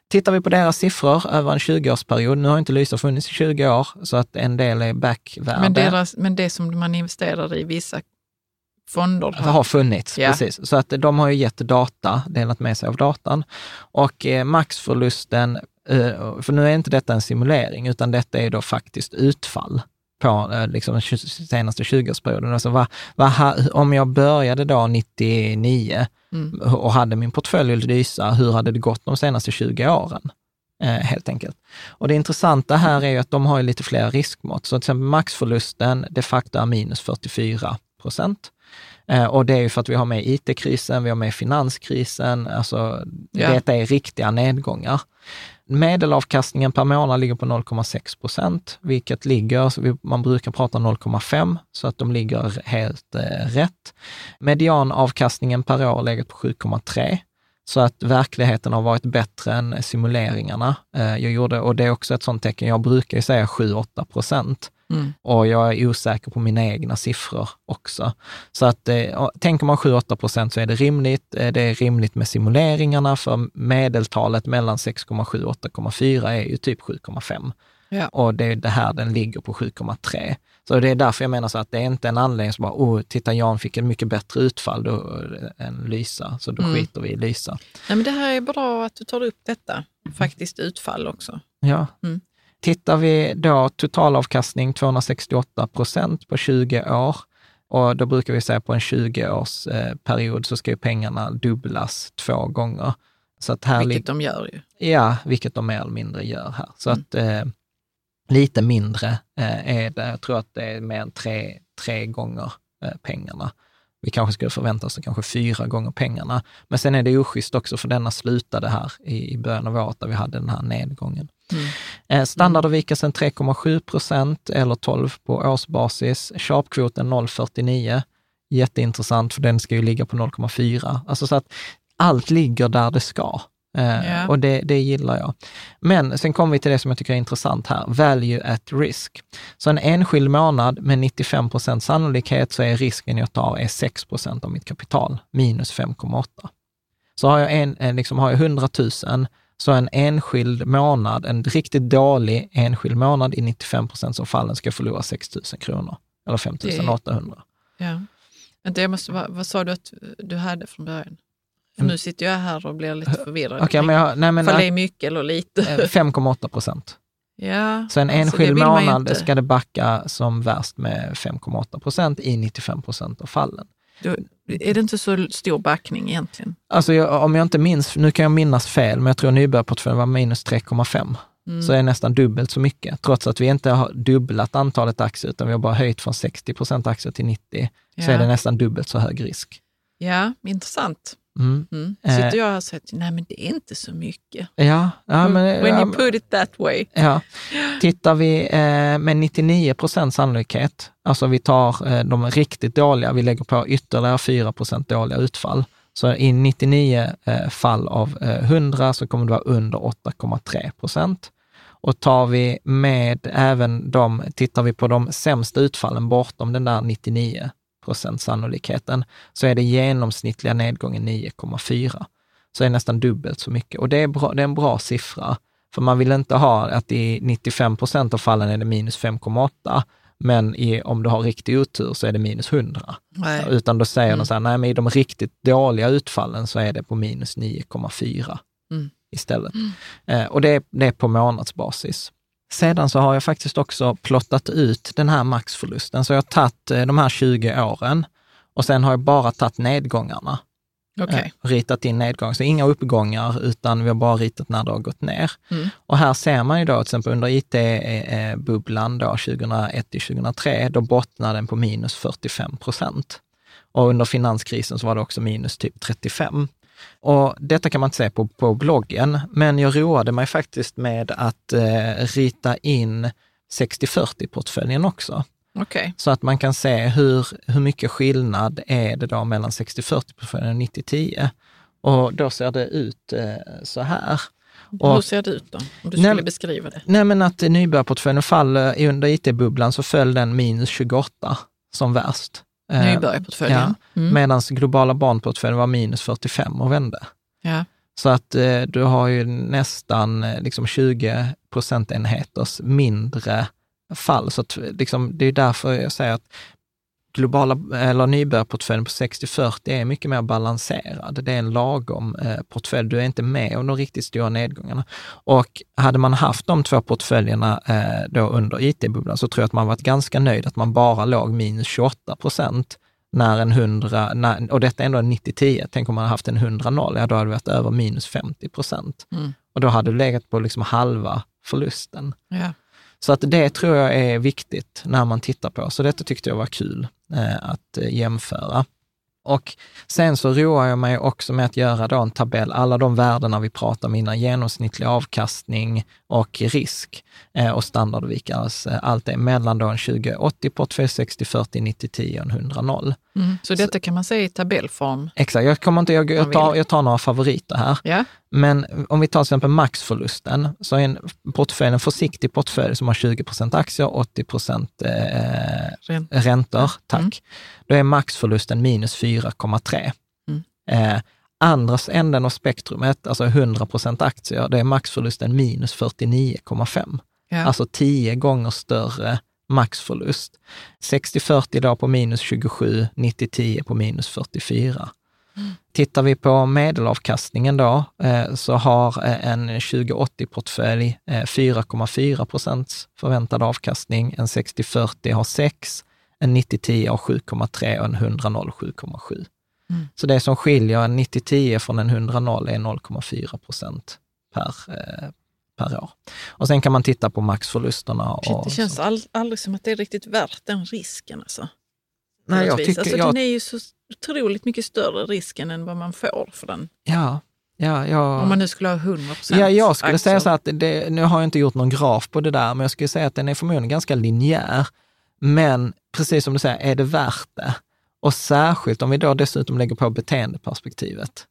A: Tittar vi på deras siffror över en 20-årsperiod, nu har inte Lysa funnits i 20 år, så att en del är backvärde.
C: Men, deras, men det som man investerar i vissa fonder
A: har, har funnits. Ja. Precis. Så att de har ju gett data, delat med sig av datan. Och eh, maxförlusten, eh, för nu är inte detta en simulering, utan detta är då faktiskt utfall på eh, liksom, den senaste 20-årsperioden. Alltså, vad, vad, om jag började då 99 mm. och hade min portfölj Lysa, hur hade det gått de senaste 20 åren? Eh, helt enkelt. Och det intressanta här är ju att de har lite fler riskmått. Så till exempel maxförlusten de facto är minus 44 procent. Eh, och det är ju för att vi har med IT-krisen, vi har med finanskrisen, alltså ja. detta är riktiga nedgångar. Medelavkastningen per månad ligger på 0,6 procent, vilket ligger, man brukar prata 0,5, så att de ligger helt eh, rätt. Medianavkastningen per år ligger legat på 7,3. Så att verkligheten har varit bättre än simuleringarna. Eh, jag gjorde, och det är också ett sånt tecken, jag brukar ju säga 7-8 procent. Mm. Och jag är osäker på mina egna siffror också. Så att eh, tänker man 7-8 procent så är det rimligt. Eh, det är rimligt med simuleringarna, för medeltalet mellan 6,7 och 8,4 är ju typ 7,5. Ja. Och det är det här den ligger på 7,3. Så det är därför jag menar så att det är inte en anledning som bara, oh, titta Jan fick en mycket bättre utfall då, än Lysa, så då mm. skiter vi i Lysa.
C: Nej, men det här är bra att du tar upp detta, faktiskt utfall också.
A: Ja. Mm. Tittar vi då totalavkastning 268 procent på 20 år och då brukar vi säga på en 20-årsperiod eh, så ska ju pengarna dubblas två gånger.
C: Så att här vilket de gör ju.
A: Ja, vilket de mer eller mindre gör här. Så mm. att eh, lite mindre eh, är det. Jag tror att det är mer än tre, tre gånger eh, pengarna. Vi kanske skulle förvänta oss kanske fyra gånger pengarna. Men sen är det oschysst också för denna slutade här i, i början av året där vi hade den här nedgången. Mm. Eh, standardavvikelsen 3,7 procent eller 12 på årsbasis. Sharpkvoten 0,49. Jätteintressant för den ska ju ligga på 0,4. Alltså så att allt ligger där det ska. Yeah. Och det, det gillar jag. Men sen kommer vi till det som jag tycker är intressant här, value at risk. Så en enskild månad med 95 procent sannolikhet så är risken jag tar är 6 procent av mitt kapital, minus 5,8. Så har jag, en, liksom har jag 100 000, så en enskild månad, en riktigt dålig enskild månad i 95 procent av fallen ska förlora 6 000 kronor, eller 5 800.
C: Ja. Vänta, jag måste, vad, vad sa du att du hade från början? För nu sitter jag här och blir lite förvirrad.
A: Okay, men jag, nej, men,
C: För det är mycket eller lite?
A: 5,8 eh, procent.
C: Ja,
A: så en alltså enskild månad ska det backa som värst med 5,8 procent i 95 procent av fallen.
C: Då är det inte så stor backning egentligen?
A: Alltså jag, om jag inte minns, nu kan jag minnas fel, men jag tror nybörjarportföljen var minus 3,5. Mm. Så är nästan dubbelt så mycket, trots att vi inte har dubblat antalet aktier, utan vi har bara höjt från 60 procent aktier till 90, ja. så är det nästan dubbelt så hög risk.
C: Ja, intressant. Mm. Mm. Sitter eh. jag här och säger nej men det är inte så mycket.
A: Ja, ja men,
C: When you put it that way.
A: Ja. Tittar vi eh, med 99 procents sannolikhet, alltså vi tar eh, de riktigt dåliga, vi lägger på ytterligare 4 procent dåliga utfall. Så i 99 eh, fall av 100 eh, så kommer det vara under 8,3 procent. Och tar vi med även de, tittar vi på de sämsta utfallen bortom den där 99 procent sannolikheten, så är det genomsnittliga nedgången 9,4. Så är det nästan dubbelt så mycket. Och det är, bra, det är en bra siffra. För man vill inte ha att i 95 procent av fallen är det minus 5,8, men i, om du har riktig otur så är det minus 100.
C: Nej.
A: Utan då säger
C: Mm.
A: de så här, nej men i de riktigt dåliga utfallen så är det på minus 9,4
C: Mm.
A: istället. Eh, och det är, det är på månadsbasis. Sedan så har jag faktiskt också plottat ut den här maxförlusten. Så jag har tagit eh, de här 20 åren och sen har jag bara tagit nedgångarna.
C: Okej.
A: Eh, ritat in nedgång. Så inga uppgångar, utan vi har bara ritat när det har gått ner.
C: Mm.
A: Och här ser man ju då till exempel under IT-bubblan då 2001 till 2003, då bottnade den på minus 45 procent. Och under finanskrisen så var det också minus typ 35. Och detta kan man inte se på, på bloggen, men jag roade mig faktiskt med att eh, rita in 60-40-portföljen också.
C: Okej.
A: Så att man kan se hur, hur mycket skillnad är det då mellan 60-40-portföljen och 90-10. Och då ser det ut eh, så här. Och-
C: Hur ser det ut då? Om du
A: Nej,
C: skulle
A: men-
C: beskriva det.
A: Nej men att nybörjarportföljen faller, under IT-bubblan så föll den minus 28 som värst. Eh,
C: Nybörjarportföljen.
A: Ja,
C: Mm.
A: Medan globala barnportföljen var minus 45 och vände.
C: Ja.
A: Så att eh, du har ju nästan eh, liksom 20 procentenheters mindre fall. Så att, liksom, det är därför jag säger att globala eller nybörjarportföljen på 60-40 är mycket mer balanserad. Det är en lagom eh, portfölj. Du är inte med om de riktigt stora nedgångarna. Och hade man haft de två portföljerna eh, då under IT-bubblan så tror jag att man varit ganska nöjd att man bara låg minus 28 procent när en 100, när, och detta är ändå en 90-10, tänk om man hade haft en 100-0, ja då hade det varit över minus 50 procent.
C: Mm.
A: Och då hade du legat på liksom halva förlusten.
C: Ja.
A: Så att det tror jag är viktigt när man tittar på. Så detta tyckte jag var kul eh, att eh, jämföra. Och sen så roar jag mig också med att göra då en tabell, alla de värdena vi pratar om innan, genomsnittlig avkastning och risk eh, och standardvikars, eh, allt det mellan då en 2080 portfölj, 60, 40, 90, 10 och en 100, 0.
C: Mm. Så detta kan man säga i tabellform.
A: Exakt, jag, kommer inte, jag, jag, tar, jag tar några favoriter här.
C: Ja.
A: Men om vi tar till exempel maxförlusten, så är en portfölj, en försiktig portfölj som har 20 aktier, 80 eh,
C: Ren.
A: räntor, tack.
C: Mm.
A: Då är maxförlusten minus 4,3.
C: Mm.
A: Eh, andra änden av spektrumet, alltså 100% aktier, det är maxförlusten minus 49,5.
C: Ja.
A: Alltså 10 gånger större maxförlust. 60-40 då på minus 27, 90-10 på minus 44. Tittar vi på medelavkastningen då, eh, så har eh, en 2080-portfölj eh, 4,4 procents förväntad avkastning, en 60-40 har 6, en 90-10 har 7,3 och en 100-0 7,7.
C: Mm.
A: Så det som skiljer en 90-10 från en 100-0 är 0,4 procent per, eh, per år. Och sen kan man titta på maxförlusterna.
C: Shit, det känns all, aldrig som att det är riktigt värt den risken. Alltså.
A: Nej, jag tycker,
C: alltså,
A: jag,
C: Den är ju så otroligt mycket större risken än vad man får för den.
A: ja, ja, jag,
C: Om man nu skulle ha 100 procent
A: Ja, jag skulle säga så att, det, nu har jag inte gjort någon graf på det där, men jag skulle säga att den är förmodligen ganska linjär. Men precis som du säger, är det värt det? Och särskilt om vi då dessutom lägger på beteendeperspektivet.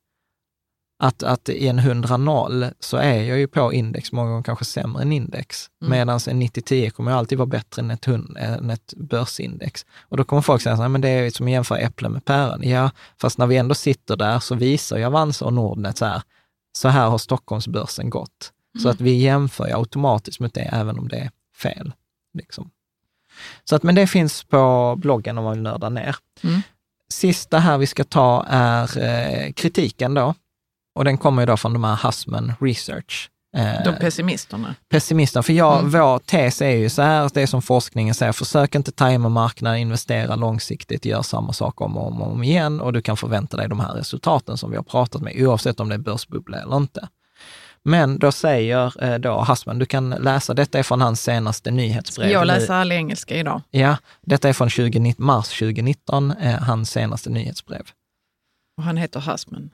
A: Att, att i en 100-0 så är jag ju på index många gånger kanske sämre än index.
C: Mm.
A: Medan en 90-10 kommer alltid vara bättre än ett, hund- än ett börsindex. Och då kommer folk säga så här, men det är som att jämföra äpplen med päron. Ja, fast när vi ändå sitter där så visar ju Avanza och Nordnet så här, så här har Stockholmsbörsen gått. Så att vi jämför ju automatiskt mot det, även om det är fel. Liksom. Så att, men det finns på bloggen om man vill nörda ner.
C: Mm.
A: Sista här vi ska ta är eh, kritiken då. Och den kommer ju då från de här Hussman Research. Eh,
C: De pessimisterna.
A: pessimisterna. För jag,
C: Mm.
A: vår tes är ju så här, det är som forskningen säger, försök inte tajma marknaden, investera långsiktigt, gör samma sak om och om, och om igen och du kan förvänta dig de här resultaten som vi har pratat med, oavsett om det är börsbubbla eller inte. Men då säger eh, då Hassman, du kan läsa, detta är från hans senaste nyhetsbrev.
C: Jag läser all engelska idag.
A: Ja, detta är från 20, mars 2019, eh, hans senaste nyhetsbrev.
C: Och han heter Husman.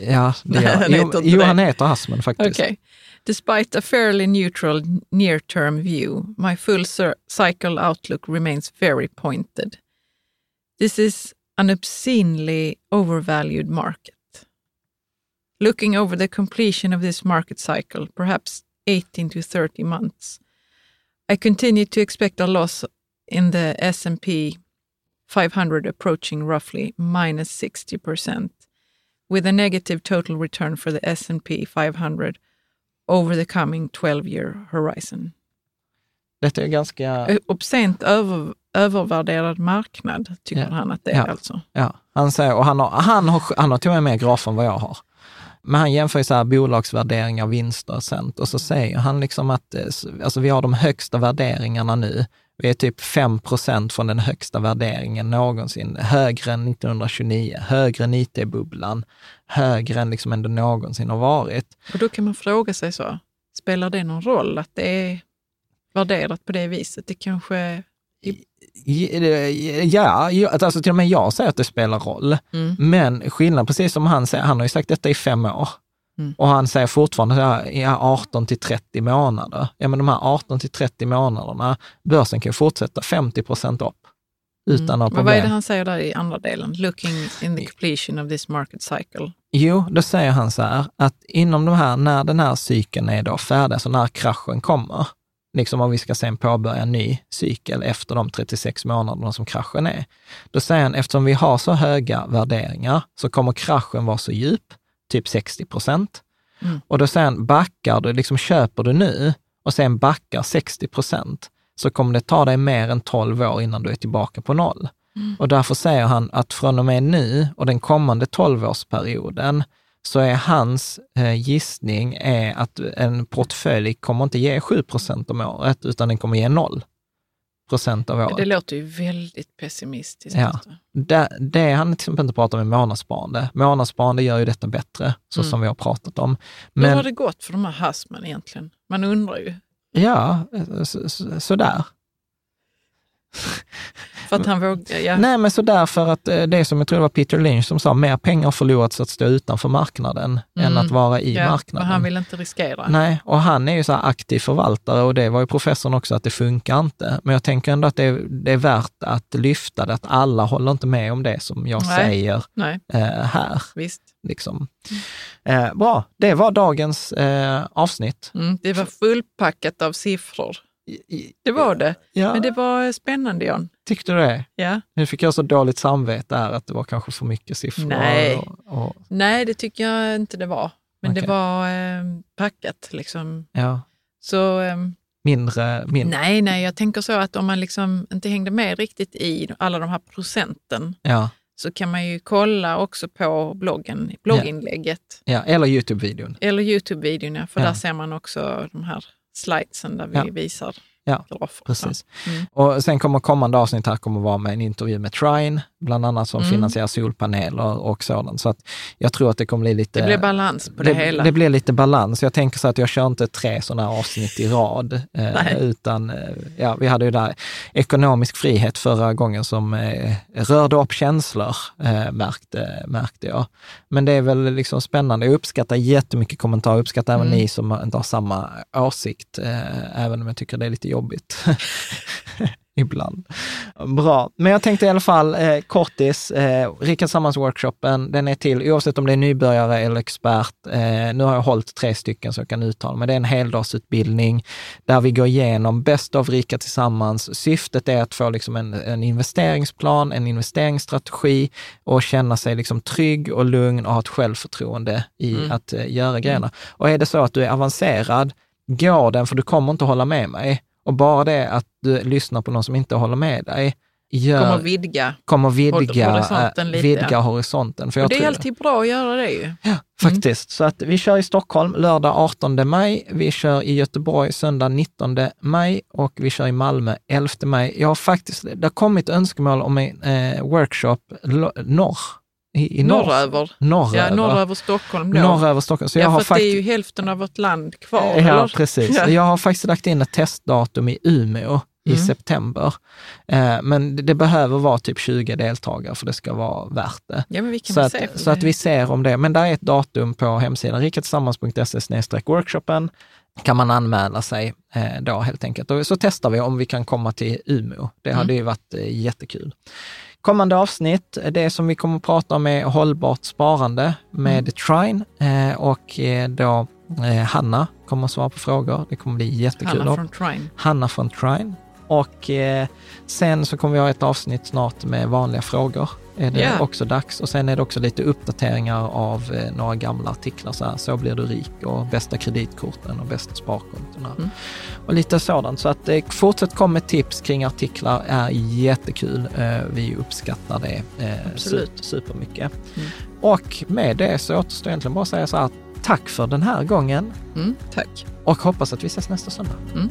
A: Ja, det gör, jo, jo, han heter faktiskt.
C: Okay. Despite a fairly neutral near-term view, my full cycle outlook remains very pointed. This is an obscenely overvalued market. Looking over the completion of this market cycle, perhaps 18 to 30 months. I continue to expect a loss in the S&P 500 approaching roughly minus 60%, with a negative total return for the S&P 500 over the coming 12-year horizon.
A: Detta är ganska...
C: Eh, Obscent över, övervärderad marknad, tycker
A: Ja.
C: han att det är
A: Ja.
C: alltså.
A: Ja, han säger, och han har, han har, han har till och med mer grafer än vad jag har. Men han jämför ju så här bolagsvärderingar, vinster och sånt. Och så säger han liksom att eh, alltså vi har de högsta värderingarna nu. Vi är typ 5 procent från den högsta värderingen någonsin. Högre än 1929, högre än IT-bubblan, högre än liksom ändå någonsin har varit.
C: Och då kan man fråga sig så, spelar det någon roll att det är värderat på det viset? Det kanske...
A: Ja, alltså till och med jag säger att det spelar roll.
C: Mm.
A: Men skillnad, precis som han säger, han har ju sagt detta i fem år.
C: Mm.
A: Och han säger fortfarande så ja, 18 till 30 månader. Ja, men de här 18 till 30 månaderna, börsen kan fortsätta 50 procent upp utan några
C: Mm. Men
A: problem.
C: vad är det han säger där i andra delen? Looking in the completion of this market cycle.
A: Jo, då säger han så här, att inom de här, när den här cykeln är då färdig, alltså när kraschen kommer, liksom om vi ska sen påbörja en ny cykel efter de 36 månaderna som kraschen är, då säger han, eftersom vi har så höga värderingar så kommer kraschen vara så djup, typ 60 procent.
C: Mm.
A: Och då han, backar du, liksom köper du nu och sen backar 60 procent, så kommer det ta dig mer än 12 år innan du är tillbaka på noll. Och därför säger han att från och med nu och den kommande 12-årsperioden så är hans eh, gissning är att en portfölj kommer inte ge 7 procent om året, utan den kommer ge 0 procent av året.
C: Det låter ju väldigt pessimistiskt.
A: Ja.
C: alltså.
A: Det, det han till exempel inte pratar om är månadssparande. Månadssparande gör ju detta bättre, så
C: Mm.
A: som vi har pratat om.
C: Hur har
A: Men
C: det gått för de här Hassman egentligen? Man undrar ju.
A: ja, så, så, sådär.
C: För att han vågar... Ja.
A: Nej, men sådär för att eh, det är som jag tror det var Peter Lynch som sa, mer pengar har förlorats att stå utanför marknaden än
C: Mm.
A: att vara i
C: ja,
A: marknaden.
C: Han vill inte riskera.
A: Nej, och han är ju så här aktiv förvaltare och det var ju professorn också att det funkar inte. Men jag tänker ändå att det är, det är värt att lyfta det, att alla håller inte med om det som jag
C: Nej.
A: säger
C: Nej,
A: eh, här.
C: visst.
A: Liksom. Eh, bra, det var dagens eh, avsnitt.
C: Mm, det var fullpackat av siffror. Det var det.
A: Ja,
C: Men det var spännande, Jan.
A: tyckte du det?
C: Ja.
A: Nu fick jag så dåligt samvete här att det var kanske för mycket siffror.
C: Nej.
A: Och, och,
C: Nej, det tycker jag inte det var. Men
A: Okej.
C: det var eh, packat liksom.
A: ja,
C: Så eh,
A: mindre, mindre.
C: nej, nej, jag tänker så att om man liksom inte hängde med riktigt i alla de här procenten
A: Ja,
C: så kan man ju kolla också på bloggen, blogginlägget
A: ja, eller Youtube-videon.
C: eller Youtube-videon, ja, för
A: Ja.
C: där ser man också de här slidesen där vi
A: Ja.
C: visar
A: Ja. Precis.
C: Mm.
A: Och sen kommer kommande avsnitt här kommer vara med en intervju med Trine, bland annat som
C: Mm.
A: finansierar solpaneler och sådant. Så att jag tror att det kommer bli lite...
C: Det blir balans på det, hela.
A: Det blir lite balans. Jag tänker så att jag kör inte tre sådana avsnitt i rad, eh, utan eh, ja, vi hade ju där ekonomisk frihet förra gången som eh, rörde upp känslor, eh, märkte, märkte jag. Men det är väl liksom spännande. Jag uppskattar jättemycket kommentarer, jag uppskattar även
C: Mm.
A: ni som inte har samma åsikt, eh, även om jag tycker det är lite jobbigt. Ibland. Bra, men jag tänkte i alla fall eh, kortis, eh, Rika Sammans-workshopen, den är till oavsett om det är nybörjare eller expert. Eh, nu har jag hållit tre stycken så jag kan uttala mig. Det är en heldagsutbildning där vi går igenom bäst av Rika Tillsammans. Syftet är att få liksom en, en investeringsplan, en investeringsstrategi och känna sig liksom trygg och lugn och ha ett självförtroende i
C: Mm.
A: att eh, göra grejerna. Och är det så att du är avancerad, gå den för du kommer inte hålla med mig. Och bara det att du lyssnar på någon som inte håller med dig, gör,
C: Kommer vidga.
A: kommer vidga,
C: horisonten
A: eh,
C: lite,
A: vidga horisonten. För
C: Och
A: jag
C: det är alltid bra att göra det ju.
A: Ja, faktiskt. Så att vi kör i Stockholm lördag 18 maj, vi kör i Göteborg söndag 19 maj och vi kör i Malmö 11 maj. Jag har faktiskt, det har kommit önskemål om en eh, workshop norr. I, i norr.
C: Norröver.
A: Norröver.
C: Ja, norröver Stockholm då.
A: Norröver Stockholm. Så jag
C: ja,
A: har
C: för att det är ju hälften av vårt land kvar.
A: Ja,
C: eller?
A: precis.
C: Ja.
A: Jag har faktiskt lagt in ett testdatum i Umeå i
C: Mm.
A: september. Eh, men det, det behöver vara typ 20 deltagare för det ska vara värt det.
C: Ja, men vi kan
A: Så att,
C: se.
A: så att vi ser om det. Men där är ett datum på hemsidan, rikatillsammans.se workshopen kan man anmäla sig eh, då helt enkelt. Och så testar vi om vi kan komma till Umeå. Det hade
C: Mm.
A: ju varit eh, jättekul. Kommande avsnitt, det som vi kommer att prata om är hållbart sparande med
C: Mm.
A: Trine eh, och eh, då Eh, Hanna kommer att svara på frågor. Det kommer bli jättekul.
C: Hanna från Trine.
A: Hanna från Trine. Och eh, sen så kommer vi ha ett avsnitt snart med vanliga frågor. Är det
C: Ja.
A: också dags. Och sen är det också lite uppdateringar av eh, några gamla artiklar. Så, här, så blir du rik och bästa kreditkorten och bästa sparkontona.
C: Mm.
A: Och lite sådant. Så att eh, fortsätt komma med tips kring artiklar är jättekul. Eh, vi uppskattar det eh,
C: Absolut.
A: super, supermycket.
C: Mm.
A: Och med det så återstår egentligen bara att säga så här. Tack för den här gången
C: Mm, tack.
A: och hoppas att vi ses nästa söndag.
C: Mm.